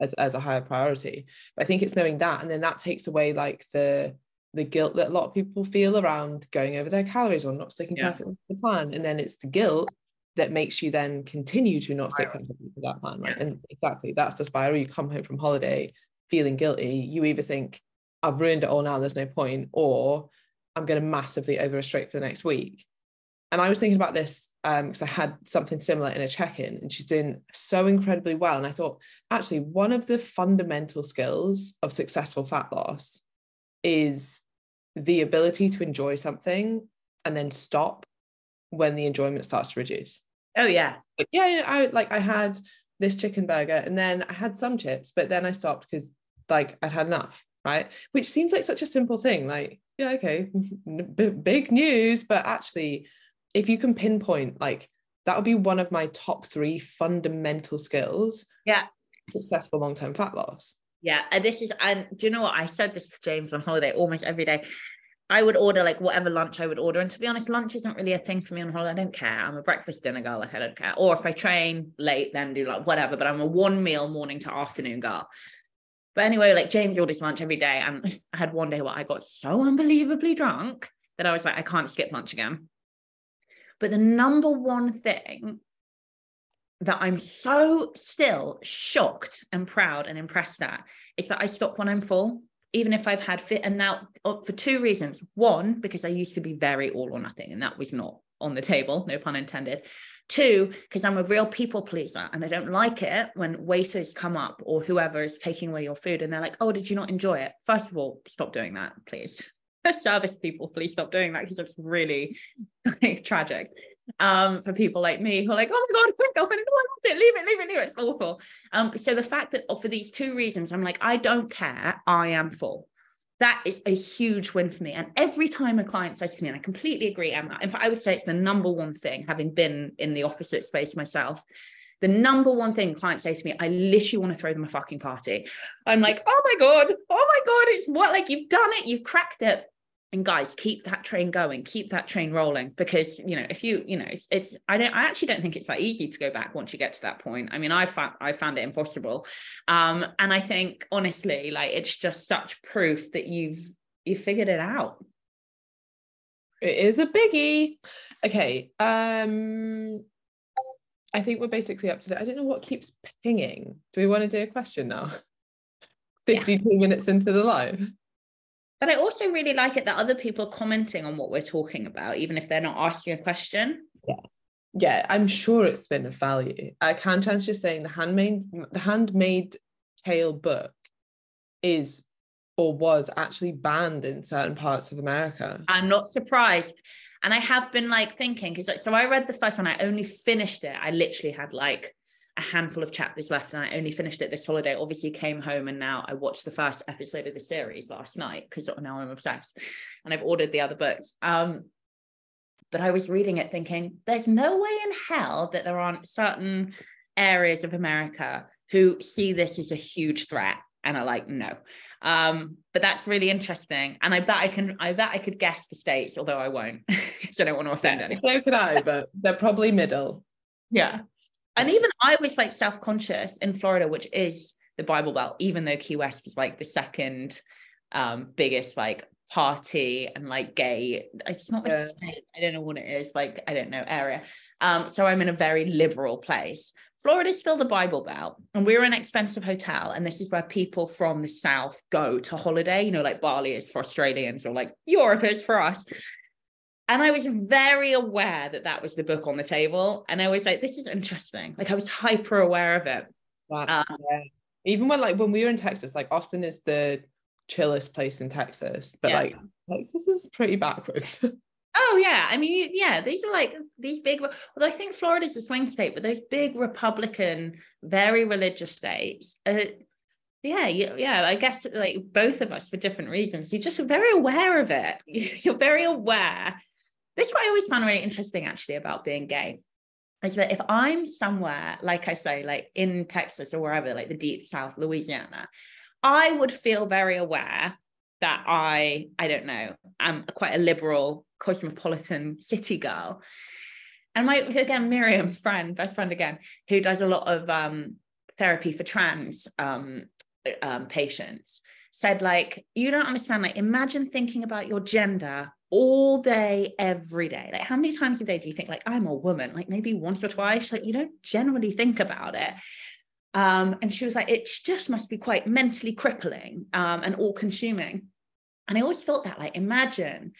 As, as a higher priority. But I think it's knowing that. And then that takes away like the the guilt that a lot of people feel around going over their calories or not sticking yeah. perfectly to the plan. And then it's the guilt that makes you then continue to not stick perfectly to that plan. Like, and exactly that's the spiral. You come home from holiday feeling guilty. You either think, I've ruined it all now, there's no point, or I'm going to massively over restrict for the next week. And I was thinking about this because um, I had something similar in a check in, and she's doing so incredibly well. And I thought, actually, one of the fundamental skills of successful fat loss is the ability to enjoy something and then stop when the enjoyment starts to reduce. Oh yeah. Like, yeah, I like I had this chicken burger and then I had some chips, but then I stopped because like I'd had enough, right? Which seems like such a simple thing. Like, yeah, okay, B- big news, but actually, if you can pinpoint, like that would be one of my top three fundamental skills. Yeah. Successful long-term fat loss. Yeah, and this is and do you know what I said this to James on holiday almost every day. I would order like whatever lunch I would order. And to be honest, lunch isn't really a thing for me on holiday. I don't care. I'm a breakfast dinner girl. Like I don't care. Or if I train late, then do like whatever. But I'm a one meal morning to afternoon girl. But anyway, like James orders lunch every day. And I had one day where I got so unbelievably drunk that I was like, I can't skip lunch again. But the number one thing that I'm so still shocked and proud and impressed at is that I stop when I'm full, even if I've had fit. And now, oh, for two reasons. One, because I used to be very all or nothing, and that was not on the table, no pun intended. Two, because I'm a real people pleaser and I don't like it when waiters come up or whoever is taking away your food and they're like, oh, did you not enjoy it? First of all, stop doing that, please. Service people, please stop doing that because it's really like, tragic um, for people like me who are like, oh my God, quick, girlfriend, no, I want it, leave it, leave it, leave it. It's awful. Um, so the fact that for these two reasons, I'm like, I don't care, I am full. That is a huge win for me. And every time a client says to me, and I completely agree, Emma, in fact, I would say it's the number one thing, having been in the opposite space myself. The number one thing clients say to me, I literally want to throw them a fucking party. I'm like, oh my God, oh my God, it's what like you've done it, you've cracked it. And guys keep that train going keep that train rolling because you know if you you know it's, it's i don't i actually don't think it's that easy to go back once you get to that point. I mean i found i found it impossible. Um and i think honestly like it's just such proof that you've you figured it out. It is a biggie. Okay um i think we're basically up to date i don't know what keeps pinging do we want to do a question now 52 yeah. minutes into the live but I also really like it that other people are commenting on what we're talking about, even if they're not asking a question. Yeah. Yeah, I'm sure it's been of value. Uh, Kanchan's just saying the Handmaid's the Handmaid's tale book is or was actually banned in certain parts of America. I'm not surprised. And I have been like thinking, because like, so I read the first one, I only finished it. I literally had like a handful of chapters left and I only finished it this holiday. Obviously came home and now I watched the first episode of the series last night because now I'm obsessed and I've ordered the other books. Um, but I was reading it thinking there's no way in hell that there aren't certain areas of America who see this as a huge threat and are like no um but that's really interesting and i bet i can i bet i could guess the states although i won't because i don't want to offend yeah, anyone so could i but they're probably middle yeah and even I was like self conscious in Florida, which is the Bible Belt, even though Key West is like the second um, biggest like party and like gay. It's not yeah. a state. I don't know what it is. Like I don't know area. Um, so I'm in a very liberal place. Florida is still the Bible Belt, and we're in an expensive hotel, and this is where people from the South go to holiday. You know, like Bali is for Australians, or like Europe is for us. And I was very aware that that was the book on the table. And I was like, this is interesting. Like I was hyper aware of it. Um, yeah. Even when like when we were in Texas, like Austin is the chillest place in Texas, but yeah. like Texas is pretty backwards. Oh yeah, I mean yeah, these are like these big. Although I think Florida's a swing state, but those big Republican, very religious states. Uh, yeah, yeah, I guess like both of us for different reasons. You're just very aware of it. You're very aware this is what I always found really interesting actually about being gay is that if I'm somewhere, like I say, like in Texas or wherever, like the deep South, Louisiana, I would feel very aware that I, I don't know, I'm quite a liberal cosmopolitan city girl. And my again, Miriam, friend, best friend again, who does a lot of um, therapy for trans um, um, patients, said like, you don't understand. Like, imagine thinking about your gender all day, every day. Like, how many times a day do you think like I'm a woman? Like maybe once or twice. Like you don't generally think about it. Um, and she was like, it just must be quite mentally crippling um, and all consuming. And I always thought that, like, imagine,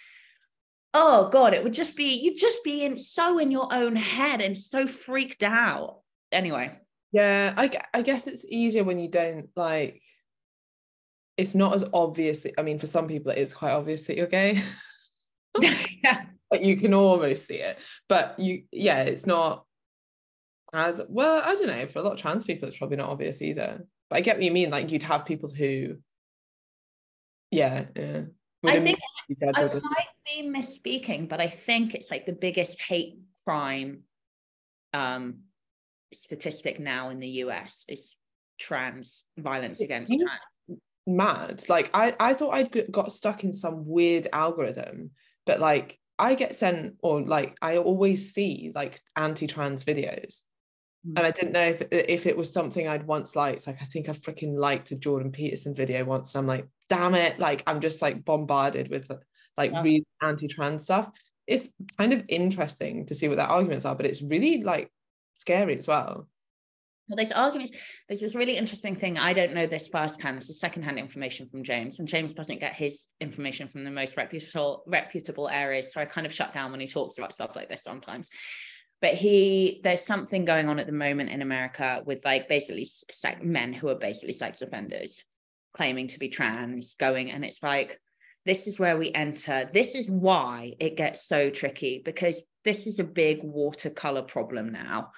oh God, it would just be, you'd just be in so in your own head and so freaked out. Anyway. Yeah, I, I guess it's easier when you don't like, it's not as obvious. I mean, for some people, it is quite obvious that you're gay. yeah. But you can almost see it. But you, yeah, it's not as well i don't know for a lot of trans people it's probably not obvious either but i get what you mean like you'd have people who yeah yeah I think I might be misspeaking, but I think it's like the biggest hate crime um, statistic now in the US is trans violence against trans. Mad. Like I, I thought I'd got stuck in some weird algorithm, but like I get sent or like I always see like anti-trans videos and mm. I didn't know if if it was something I'd once liked. Like I think I freaking liked a Jordan Peterson video once, and I'm like, damn it! Like I'm just like bombarded with like yeah. really anti-trans stuff. It's kind of interesting to see what their arguments are, but it's really like scary as well. Well, there's arguments. There's this really interesting thing. I don't know this firsthand. This is secondhand information from James, and James doesn't get his information from the most reputable reputable areas. So I kind of shut down when he talks about stuff like this sometimes but he there's something going on at the moment in america with like basically men who are basically sex offenders claiming to be trans going and it's like this is where we enter. This is why it gets so tricky because this is a big watercolor problem now.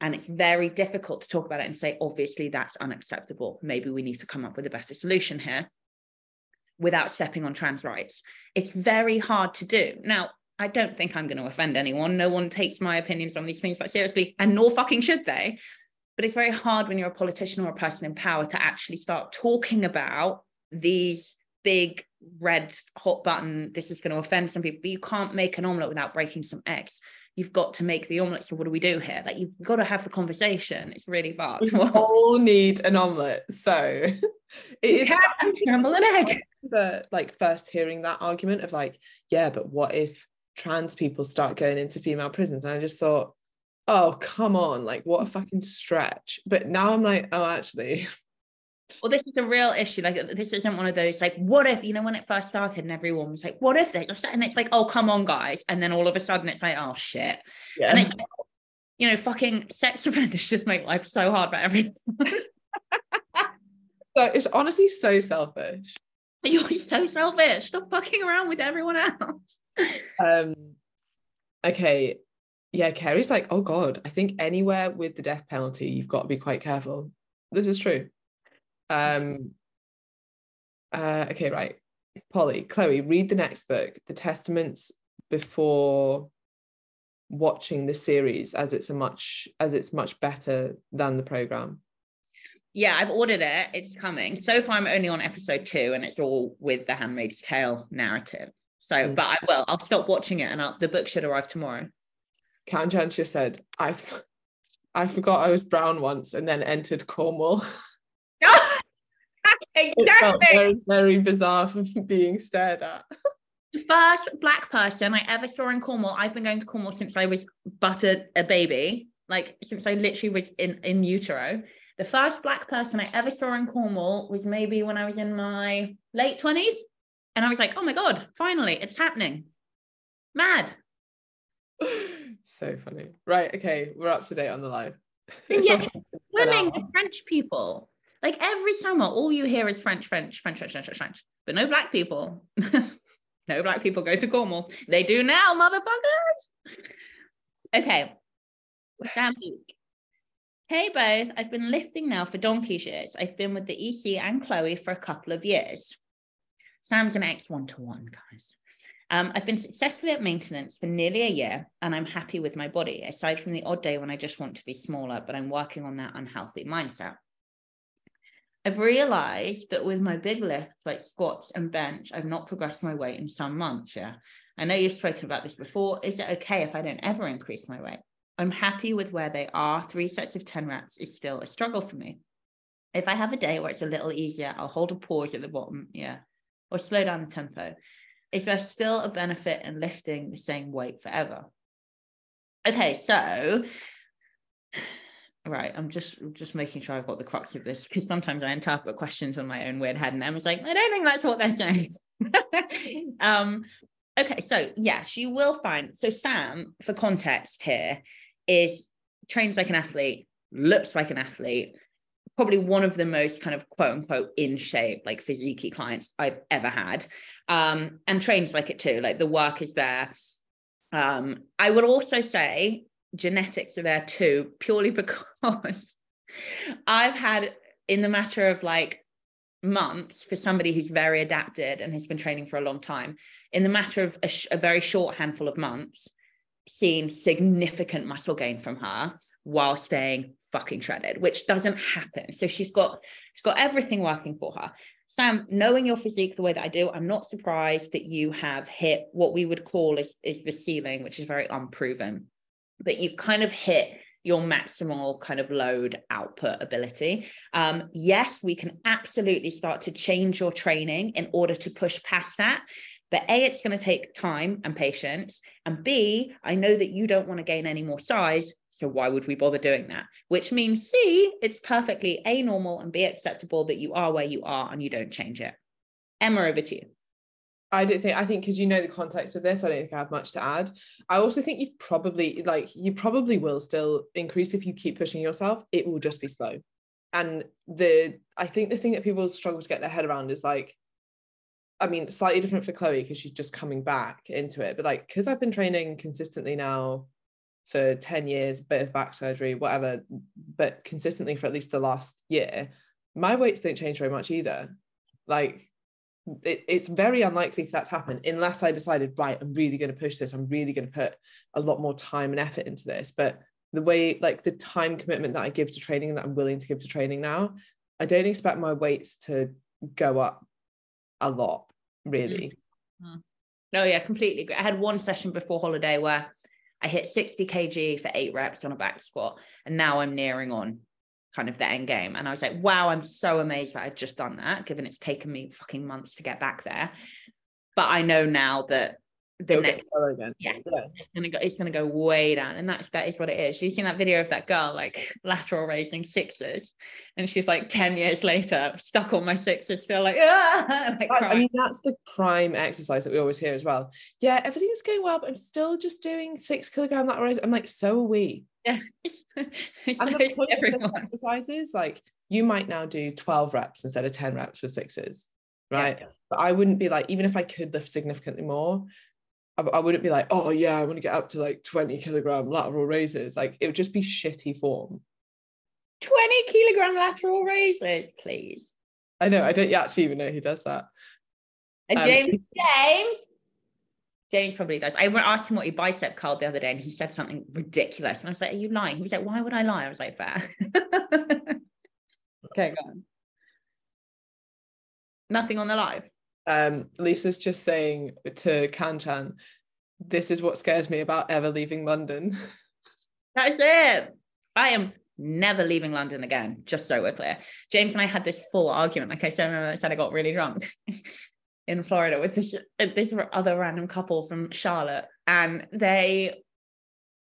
And it's very difficult to talk about it and say obviously that's unacceptable. Maybe we need to come up with a better solution here without stepping on trans rights. It's very hard to do. Now I don't think I'm going to offend anyone. No one takes my opinions on these things that seriously, and nor fucking should they. But it's very hard when you're a politician or a person in power to actually start talking about these big red hot button. This is going to offend some people, but you can't make an omelette without breaking some eggs. You've got to make the omelette. So what do we do here? Like you've got to have the conversation. It's really hard. We all need an omelette. So it is scramble an egg. But like first hearing that argument of like, yeah, but what if trans people start going into female prisons. And i just thought oh come on like what a mm. fucking stretch. But now i'm like oh actually. Well this is a real issue. Like this isn't one of those like what if you know when it first started and everyone was like what if they and it's like oh come on guys. And then all of a sudden it's like oh shit. Yeah. and it's you know fucking sex offenders just make life so hard for everyone. So it's honestly so selfish you're so selfish. Stop fucking around with everyone else. Um okay. Yeah Carrie's like oh god I think anywhere with the death penalty you've got to be quite careful. This is true. Um uh okay right. Polly Chloe read the next book the testaments before watching the series as it's a much as it's much better than the program yeah i've ordered it it's coming so far i'm only on episode two and it's all with the handmaid's tale narrative so, mm. but I will. I'll stop watching it, and I'll, the book should arrive tomorrow. Just said, "I, I forgot I was brown once, and then entered Cornwall." exactly. very, very bizarre for being stared at. the first black person I ever saw in Cornwall. I've been going to Cornwall since I was but a, a baby, like since I literally was in in utero. The first black person I ever saw in Cornwall was maybe when I was in my late twenties. And I was like, oh my God, finally, it's happening. Mad. so funny. Right. Okay. We're up to date on the live. yeah, swimming with French people. Like every summer, all you hear is French, French, French, French, French, French, but no black people. no black people go to Cornwall. They do now, motherfuckers. Okay. Sam Hey both, I've been lifting now for donkey's years. I've been with the EC and Chloe for a couple of years. Sam's an ex one to one, guys. Um, I've been successfully at maintenance for nearly a year and I'm happy with my body, aside from the odd day when I just want to be smaller, but I'm working on that unhealthy mindset. I've realized that with my big lifts like squats and bench, I've not progressed my weight in some months. Yeah. I know you've spoken about this before. Is it okay if I don't ever increase my weight? I'm happy with where they are. Three sets of 10 reps is still a struggle for me. If I have a day where it's a little easier, I'll hold a pause at the bottom. Yeah. Or slow down the tempo. Is there still a benefit in lifting the same weight forever? Okay. So, right i'm just just making sure i've got the crux of this because sometimes i interpret questions on my own weird head and i was like i don't think that's what they're saying um okay so yes you will find so sam for context here is trains like an athlete looks like an athlete probably one of the most kind of quote unquote in shape like physique clients i've ever had um and trains like it too. Like the work is there. Um i would also say genetics are there too, purely because I've had, in the matter of like months, for somebody who's very adapted and has been training for a long time, in the matter of a, sh- a very short handful of months, seen significant muscle gain from her while staying fucking shredded, which doesn't happen. So she's got she's got everything working for her. Sam, knowing your physique the way that I do, I'm not surprised that you have hit what we would call is, is the ceiling, which is very unproven but you've kind of hit your maximal kind of load output ability. Um, yes, we can absolutely start to change your training in order to push past that. But A, it's going to take time and patience. And B, I know that you don't want to gain any more size. So why would we bother doing that? Which means C, it's perfectly A, normal and B, acceptable that you are where you are and you don't change it. Emma, over to you. I don't think I think because you know the context of this, I don't think I have much to add. I also think you probably like you probably will still increase if you keep pushing yourself. It will just be slow. And the I think the thing that people struggle to get their head around is like, I mean, slightly different for Chloe because she's just coming back into it. But like, because I've been training consistently now for 10 years, bit of back surgery, whatever, but consistently for at least the last year, my weights don't change very much either. Like it, it's very unlikely for that to happen unless I decided, right, I'm really going to push this. I'm really going to put a lot more time and effort into this. But the way, like the time commitment that I give to training that I'm willing to give to training now, I don't expect my weights to go up a lot, really. Mm-hmm. No, yeah, completely agree. I had one session before holiday where I hit 60 kg for eight reps on a back squat, and now I'm nearing on kind of the end game. And I was like, wow, I'm so amazed that I've just done that, given it's taken me fucking months to get back there. But I know now that the next again. Yeah, yeah, it's gonna go it's gonna go way down. And that's that is what it is. She's seen that video of that girl like lateral raising sixes, and she's like 10 years later, stuck on my sixes, feel like, ah, like I, I mean, that's the prime exercise that we always hear as well. Yeah, everything's going well, but I'm still just doing six kilogram lateral raise. I'm like, so are we. Yeah. and the point of exercises, like you might now do 12 reps instead of 10 reps with sixes, right? Yeah. But I wouldn't be like, even if I could lift significantly more, I, I wouldn't be like, oh yeah, I want to get up to like 20 kilogram lateral raises. Like it would just be shitty form. 20 kilogram lateral raises, please. I know, I don't actually even know who does that. And James, um, James, James probably does. I asked him what he bicep curled the other day and he said something ridiculous. And I was like, Are you lying? He was like, Why would I lie? I was like, Fair. okay, go on. Nothing on the live. Um, Lisa's just saying to Kanchan, this is what scares me about ever leaving London. That's it. I am never leaving London again, just so we're clear. James and I had this full argument. Like I said, I said I got really drunk. in Florida with this this other random couple from Charlotte, and they.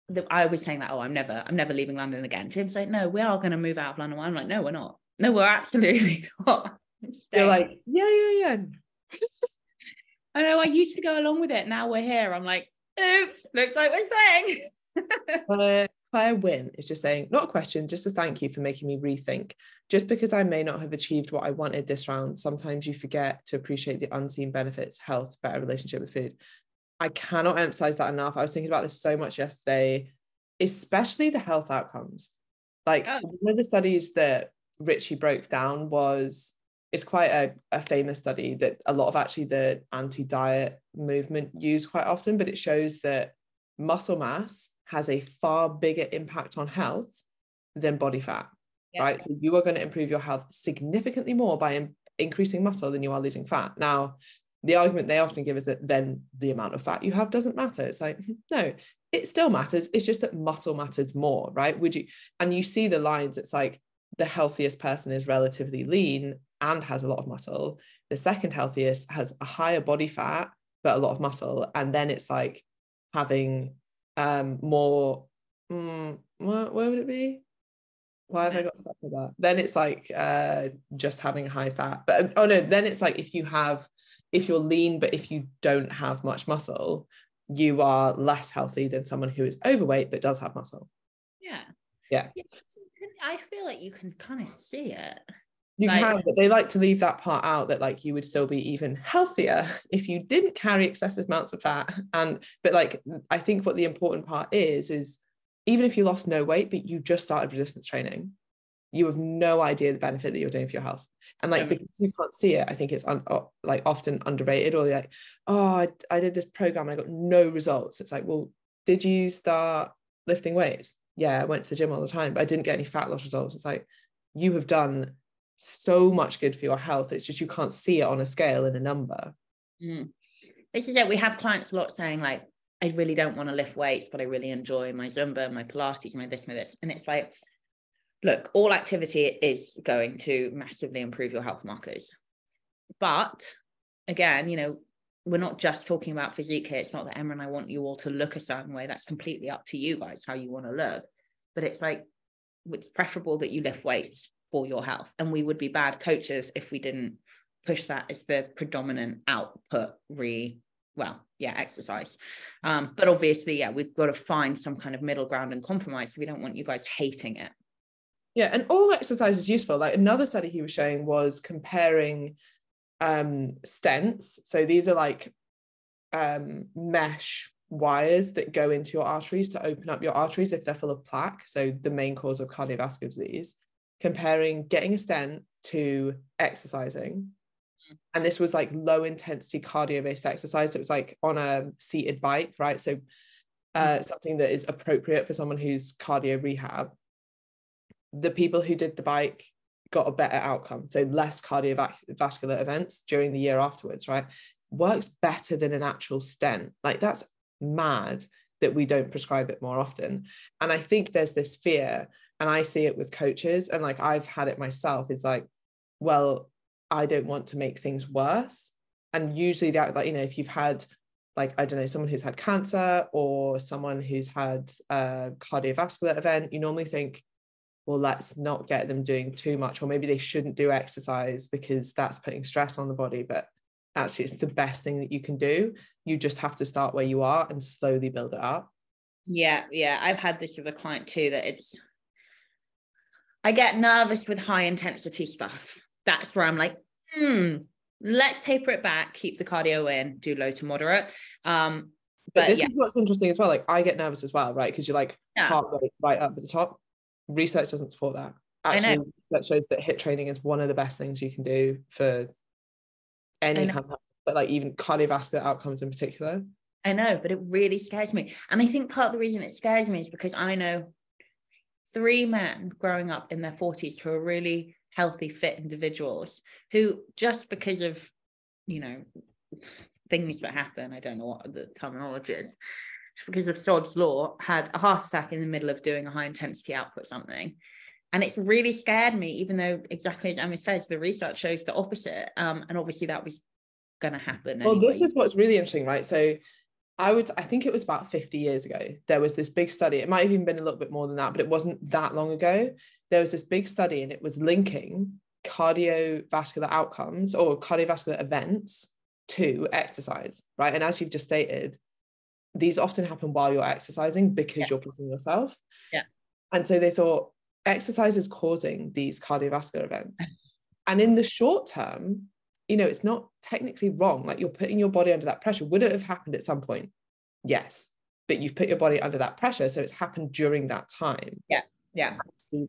The, I was saying that, oh, I'm never, I'm never leaving London again. Jim's like, no, we are going to move out of London. I'm like, no, we're not. No, we're absolutely not. They're like, yeah, yeah, yeah. I know. I used to go along with it. Now we're here. I'm like, oops, looks like we're saying. uh, Claire Wynn is just saying, not a question, just a thank you for making me rethink. Just because I may not have achieved what I wanted this round, sometimes you forget to appreciate the unseen benefits, health, better relationship with food. I cannot emphasize that enough. I was thinking about this so much yesterday, especially the health outcomes. Like oh. one of the studies that Richie broke down was it's quite a, a famous study that a lot of actually the anti-diet movement use quite often, but it shows that muscle mass has a far bigger impact on health than body fat. yeah. right? So you are going to improve your health significantly more by in- increasing muscle than you are losing fat. Now, the argument they often give is that then the amount of fat you have doesn't matter. It's like, no, it still matters. It's just that muscle matters more, right? Would you, and you see the lines, it's like the healthiest person is relatively lean and has a lot of muscle. The second healthiest has a higher body fat, but a lot of muscle. And then it's like having um more, mm, where, where would it be? why have I got stuck with that? Then it's like uh, just having high fat. But oh no, then it's like if you have, if you're lean, but if you don't have much muscle, you are less healthy than someone who is overweight but does have muscle. Yeah. Yeah. I feel like you can kind of see it. You like, can, but they like to leave that part out that like you would still be even healthier if you didn't carry excessive amounts of fat. And but like I think what the important part is is even if you lost no weight, but you just started resistance training, you have no idea the benefit that you're doing for your health. And like, yeah. because you can't see it, I think it's un- like often underrated or like, oh, I, I did this program and I got no results. It's like, well, did you start lifting weights? Yeah, I went to the gym all the time, but I didn't get any fat loss results. It's like, you have done so much good for your health. It's just you can't see it on a scale in a number. Mm. This is it. We have clients a lot saying, like, I really don't want to lift weights, but I really enjoy my Zumba, my Pilates, my this, my this. And it's like, look, all activity is going to massively improve your health markers. But again, you know, we're not just talking about physique here. It's not that Emma and I want you all to look a certain way. That's completely up to you guys how you want to look. But it's like, it's preferable that you lift weights for your health. And we would be bad coaches if we didn't push that as the predominant output re well yeah exercise. Um, but obviously yeah we've got to find some kind of middle ground and compromise. So we don't want you guys hating it. Yeah and all exercise is useful. Like another study he was showing was comparing um stents. So these are like um mesh wires that go into your arteries to open up your arteries if they're full of plaque. So the main cause of cardiovascular disease comparing getting a stent to exercising. And this was like low intensity cardio based exercise. It was like on a seated bike right? So uh, mm. something that is appropriate for someone who's cardio rehab. The people who did the bike got a better outcome. So less cardiovascular events during the year afterwards right? Works better than an actual stent. Like that's mad that we don't prescribe it more often. And i think there's this fear and i see it with coaches and like i've had it myself is like well I don't want to make things worse. And usually that like, you know, if you've had like, I don't know, someone who's had cancer or someone who's had a cardiovascular event, you normally think, well, let's not get them doing too much, or maybe they shouldn't do exercise because that's putting stress on the body. But actually, it's the best thing that you can do. You just have to start where you are and slowly build it up. Yeah, yeah. I've had this with a client too that it's, I get nervous with high intensity stuff that's where I'm like, hmm, let's taper it back, keep the cardio in, do low to moderate. Um, but, but this yeah. is what's interesting as well. Like I get nervous as well, right? Because you're like yeah. heart rate right up at the top. Research doesn't support that. Actually, that shows that HIIT training is one of the best things you can do for any kind of, but like even cardiovascular outcomes in particular. I know, but it really scares me. And I think part of the reason it scares me is because I know three men growing up in their 40s who are really healthy, fit individuals who just because of, you know, things that happen, I don't know what the terminology is, because of Sod's law, had a heart attack in the middle of doing a high intensity output something. And it's really scared me, even though exactly as Emma says, the research shows the opposite. Um, and obviously that was going to happen. Well, this is what's really interesting, right? So I would, I think it was about 50 years ago, there was this big study. It might have even been a little bit more than that, but it wasn't that long ago there was this big study and it was linking cardiovascular outcomes or cardiovascular events to exercise, right? And as you've just stated, these often happen while you're exercising because yeah. you're pushing yourself. Yeah. And so they thought exercise is causing these cardiovascular events. and in the short term, you know, it's not technically wrong. Like you're putting your body under that pressure. Would it have happened at some point? Yes. But you've put your body under that pressure. So it's happened during that time. Yeah. Yeah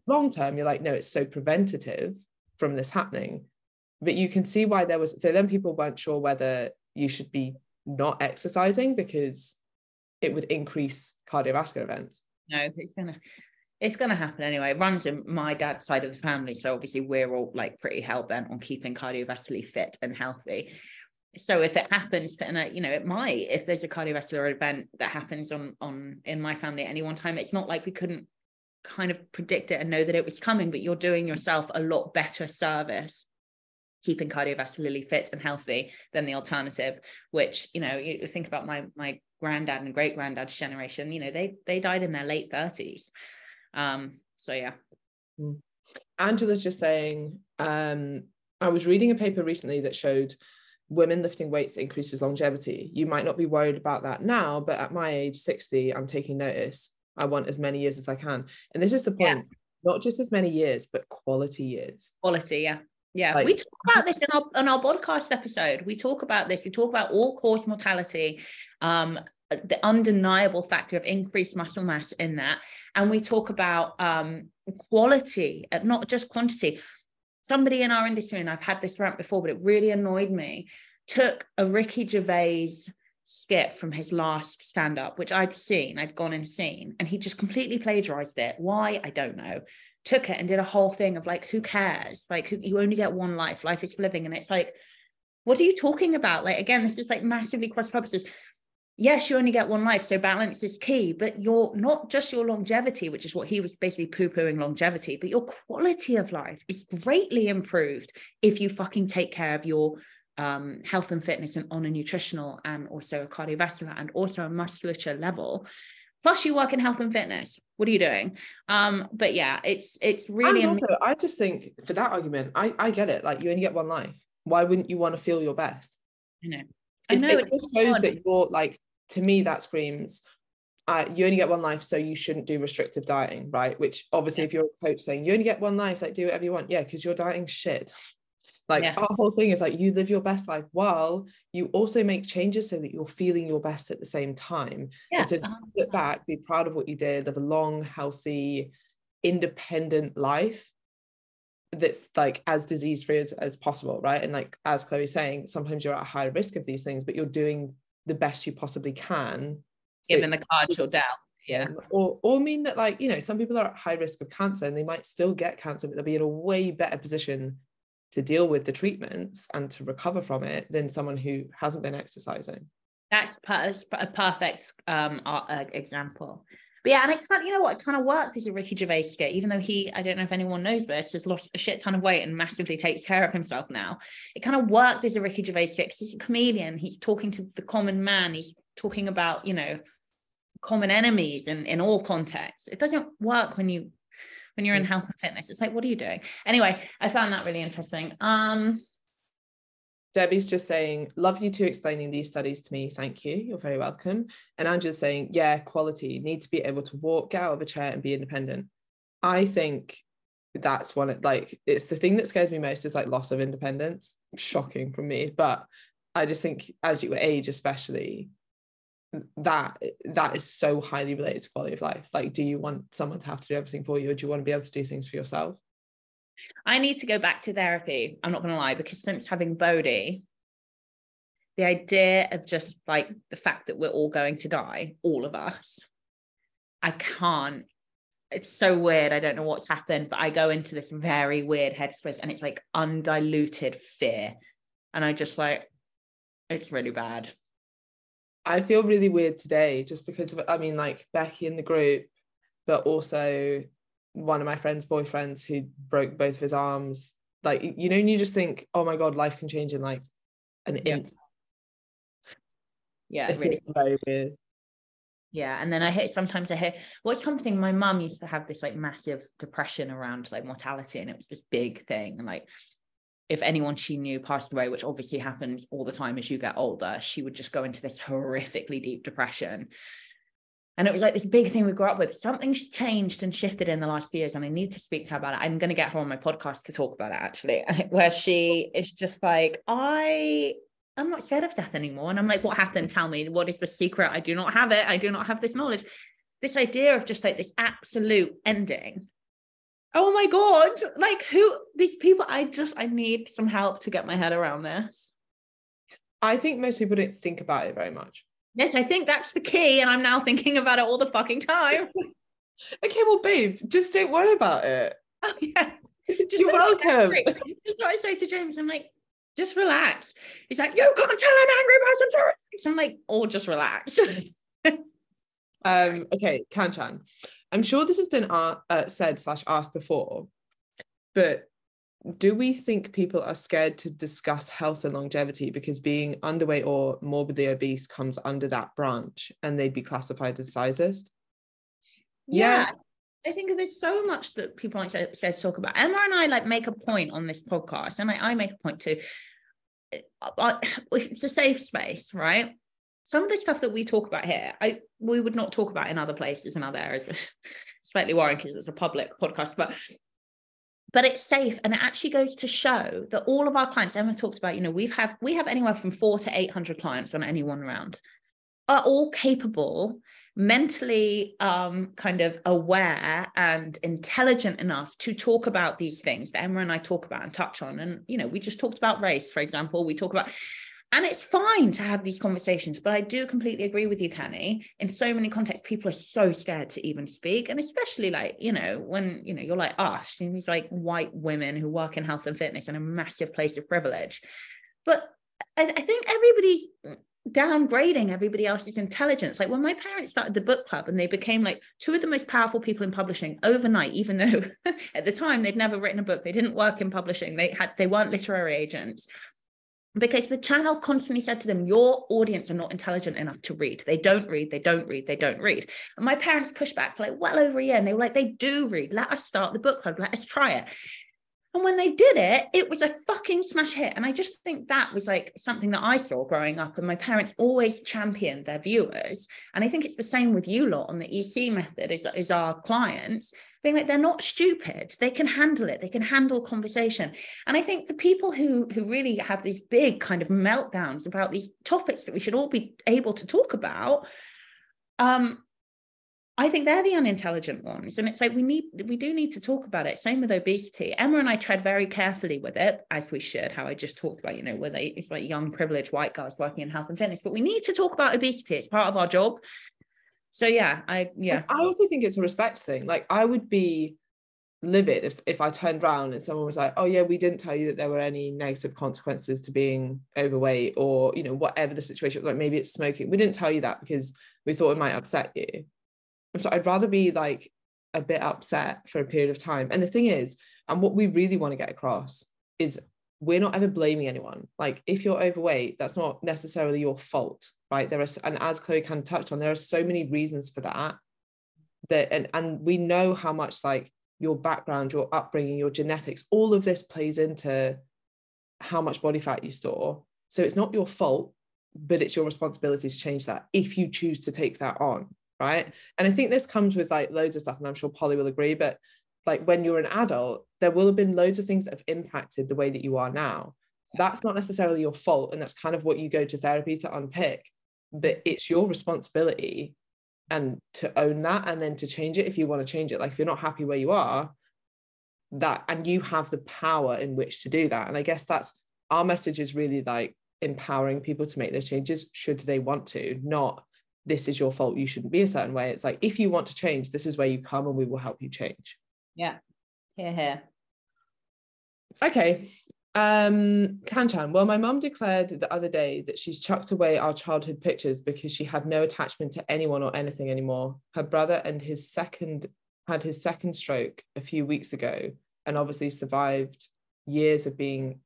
long term, you're like, no, it's so preventative from this happening. But you can see why there was so then people weren't sure whether you should be not exercising because it would increase cardiovascular events. No, it's gonna it's going to happen anyway. It runs in my dad's side of the family. So obviously we're all like pretty hell bent on keeping cardiovascularly fit and healthy. So if it happens to, and you know, it might, if there's a cardiovascular event that happens on, on in my family at any one time, it's not like we couldn't kind of predict it and know that it was coming, but you're doing yourself a lot better service keeping cardiovascularly fit and healthy than the alternative which you know you think about my my granddad and great granddad's generation you know they they died in their late 30s um, so yeah. Mm. Angela's just saying, um, I was reading a paper recently that showed women lifting weights increases longevity. You might not be worried about that now, but at my age, 60, I'm taking notice. I want as many years as I can. And this is the point, yeah. not just as many years, but quality years. Quality, yeah. Yeah, like, we talk about this in our on our podcast episode. We talk about this. We talk about all cause mortality, um, the undeniable factor of increased muscle mass in that. And we talk about um, quality, uh, not just quantity. Somebody in our industry, and I've had this rant before, but it really annoyed me, took a Ricky Gervais skit from his last stand up, which I'd seen, I'd gone and seen, and he just completely plagiarized it. Why? I don't know. Took it and did a whole thing of like, who cares? Like, who, you only get one life, life is living. And it's like, what are you talking about? Like, again, this is like massively cross purposes yes, you only get one life, so balance is key, but your not just your longevity, which is what he was basically poo-pooing longevity, but your quality of life is greatly improved if you fucking take care of your um, health and fitness and on a nutritional and also a cardiovascular and also a musculature level. Plus, you work in health and fitness. What are you doing? Um, but yeah, it's it's really. And also, I just think for that argument, I I get it. Like you only get one life. Why wouldn't you want to feel your best? I know. I know it, it just shows that you're like to me that screams uh, you only get one life so you shouldn't do restrictive dieting right which obviously yeah. if you're a coach saying you only get one life like do whatever you want yeah because you're dieting shit like yeah. our whole thing is like you live your best life while you also make changes so that you're feeling your best at the same time yeah. and so uh-huh. look back be proud of what you did live a long healthy independent life that's like as disease free as, as possible right and like as chloe's saying sometimes you're at a higher risk of these things but you're doing the best you possibly can given so, the cards you're dealt yeah. or or mean that like you know some people are at high risk of cancer and they might still get cancer but they'll be in a way better position to deal with the treatments and to recover from it than someone who hasn't been exercising. That's a perfect um, example but yeah, and it kind of, you know what, it kind of worked as a Ricky Gervais skit, even though he, I don't know if anyone knows this, has lost a shit ton of weight and massively takes care of himself now. It kind of worked as a Ricky Gervais skit because he's a comedian. He's talking to the common man. He's talking about, you know, common enemies in, in all contexts. It doesn't work when you when you're in health and fitness. It's like, what are you doing? Anyway, I found that really interesting. Um Debbie's just saying, love you two explaining these studies to me. Thank you. You're very welcome. And Angela's saying, yeah, quality, need to be able to walk, get out of a chair and be independent. I think that's one of like it's the thing that scares me most is like loss of independence. Shocking from me. But I just think as you age, especially, that that is so highly related to quality of life. Like, do you want someone to have to do everything for you, or do you want to be able to do things for yourself? I need to go back to therapy. I'm not going to lie, because since having Bodhi, the idea of just like the fact that we're all going to die, all of us, I can't. It's so weird. I don't know what's happened, but I go into this very weird headspace and it's like undiluted fear. And I just like, it's really bad. I feel really weird today just because of, I mean, like Becky in the group, but also one of my friend's boyfriends who broke both of his arms. Like you know and you just think oh my god life can change in like an yeah. instant yeah it really very weird. Yeah and then i hear sometimes i hear what's something my mum used to have this like massive depression around like mortality and it was this big thing and like if anyone she knew passed away which obviously happens all the time as you get older she would just go into this horrifically deep depression and it was like this big thing we grew up with. Something's changed and shifted in the last few years, and I need to speak to her about it. I'm going to get her on my podcast to talk about it actually, where she is just like, I I'm not scared of death anymore. And I'm like, what happened? Tell me, what is the secret? I do not have it. I do not have this knowledge. This idea of just like this absolute ending. Oh my God. Like, who, these people, I just, I need some help to get my head around this. I think most people don't think about it very much. Yes, I think that's the key. And I'm now thinking about it all the fucking time. okay, well, babe, just don't worry about it. Oh yeah. Just You're welcome. That's what I say to James. I'm like, just relax. He's like, you can't tell an angry person to relax. I'm like, or oh, just relax. um, okay, Kanchan. I'm sure this has been uh, said slash asked before, but do we think people are scared to discuss health and longevity because being underweight or morbidly obese comes under that branch and they'd be classified as sizist? Yeah. yeah. I think there's so much that people like to, to talk about. Emma and I like make a point on this podcast, and I, I make a point too. Uh, uh, it's a safe space, right? Some of the stuff that we talk about here, I we would not talk about in other places and other areas. slightly worrying because it's a public podcast, but but it's safe and it actually goes to show that all of our clients emma talked about you know we've have we have anywhere from four to 800 clients on any one round are all capable mentally um, kind of aware and intelligent enough to talk about these things that emma and i talk about and touch on. And you know we just talked about race for example. We talk about and it's fine to have these conversations, but I do completely agree with you, Canny. In so many contexts, people are so scared to even speak. And especially like, you know, when, you know, you're like us, and these like white women who work in health and fitness in a massive place of privilege. But I, I think everybody's downgrading everybody else's intelligence. Like when my parents started the book club and they became like two of the most powerful people in publishing overnight, even though at the time they'd never written a book, they didn't work in publishing, they had they weren't literary agents because the channel constantly said to them, Your audience are not intelligent enough to read. They don't read, they don't read, they don't read. And my parents pushed back for like well over a year and they were like, They do read. Let us start the book club, let us try it. And when they did it, it was a fucking smash hit. And I just think that was like something that I saw growing up. And my parents always championed their viewers. And I think it's the same with you lot on the EC method is, is our clients being like they're not stupid. They can handle it. They can handle conversation. And I think the people who who really have these big kind of meltdowns about these topics that we should all be able to talk about, um, I think they're the unintelligent ones. And it's like we need we do need to talk about it. Same with obesity. Emma and I tread very carefully with it, as we should, how I just talked about, you know, where they it's like young privileged white guys working in health and fitness. But we need to talk about obesity. It's part of our job. So yeah, I yeah. I also think it's a respect thing. Like I would be livid if, if I turned around and someone was like, oh yeah, we didn't tell you that there were any negative consequences to being overweight or you know, whatever the situation, like maybe it's smoking. We didn't tell you that because we thought it might upset you so I'd rather be like a bit upset for a period of time. And the thing is, and what we really want to get across is we're not ever blaming anyone. Like if you're overweight, that's not necessarily your fault, right? There are, and as Chloe kind of touched on, there are so many reasons for that. That and and we know how much like your background, your upbringing, your genetics, all of this plays into how much body fat you store. So it's not your fault, but it's your responsibility to change that if you choose to take that on right? And i think this comes with like loads of stuff and i'm sure polly will agree but like when you're an adult there will have been loads of things that have impacted the way that you are now. That's not necessarily your fault and that's kind of what you go to therapy to unpick but it's your responsibility and to own that and then to change it if you want to change it. Like if you're not happy where you are that and you have the power in which to do that. And i guess that's our message is really like empowering people to make those changes should they want to not this is your fault you shouldn't be a certain way. It's like if you want to change this is where you come and we will help you change. Yeah. Here here okay. Um kanchan well my mum declared the other day that she's chucked away our childhood pictures because she had no attachment to anyone or anything anymore. Her brother and his second had his second stroke a few weeks ago and obviously survived years of being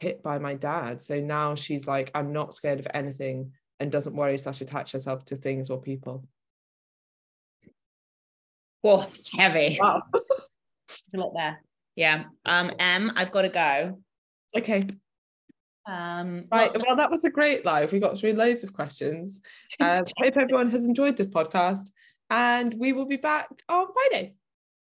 hit by my dad. So now she's like i'm not scared of anything and doesn't worry slash attach herself to things or people. Well, it's heavy. Wow. a lot there. Yeah. Um, M, I've got to go. Okay. Um, right. Well, well, that was a great live. We got through loads of questions. Uh, hope everyone has enjoyed this podcast, and we will be back on Friday.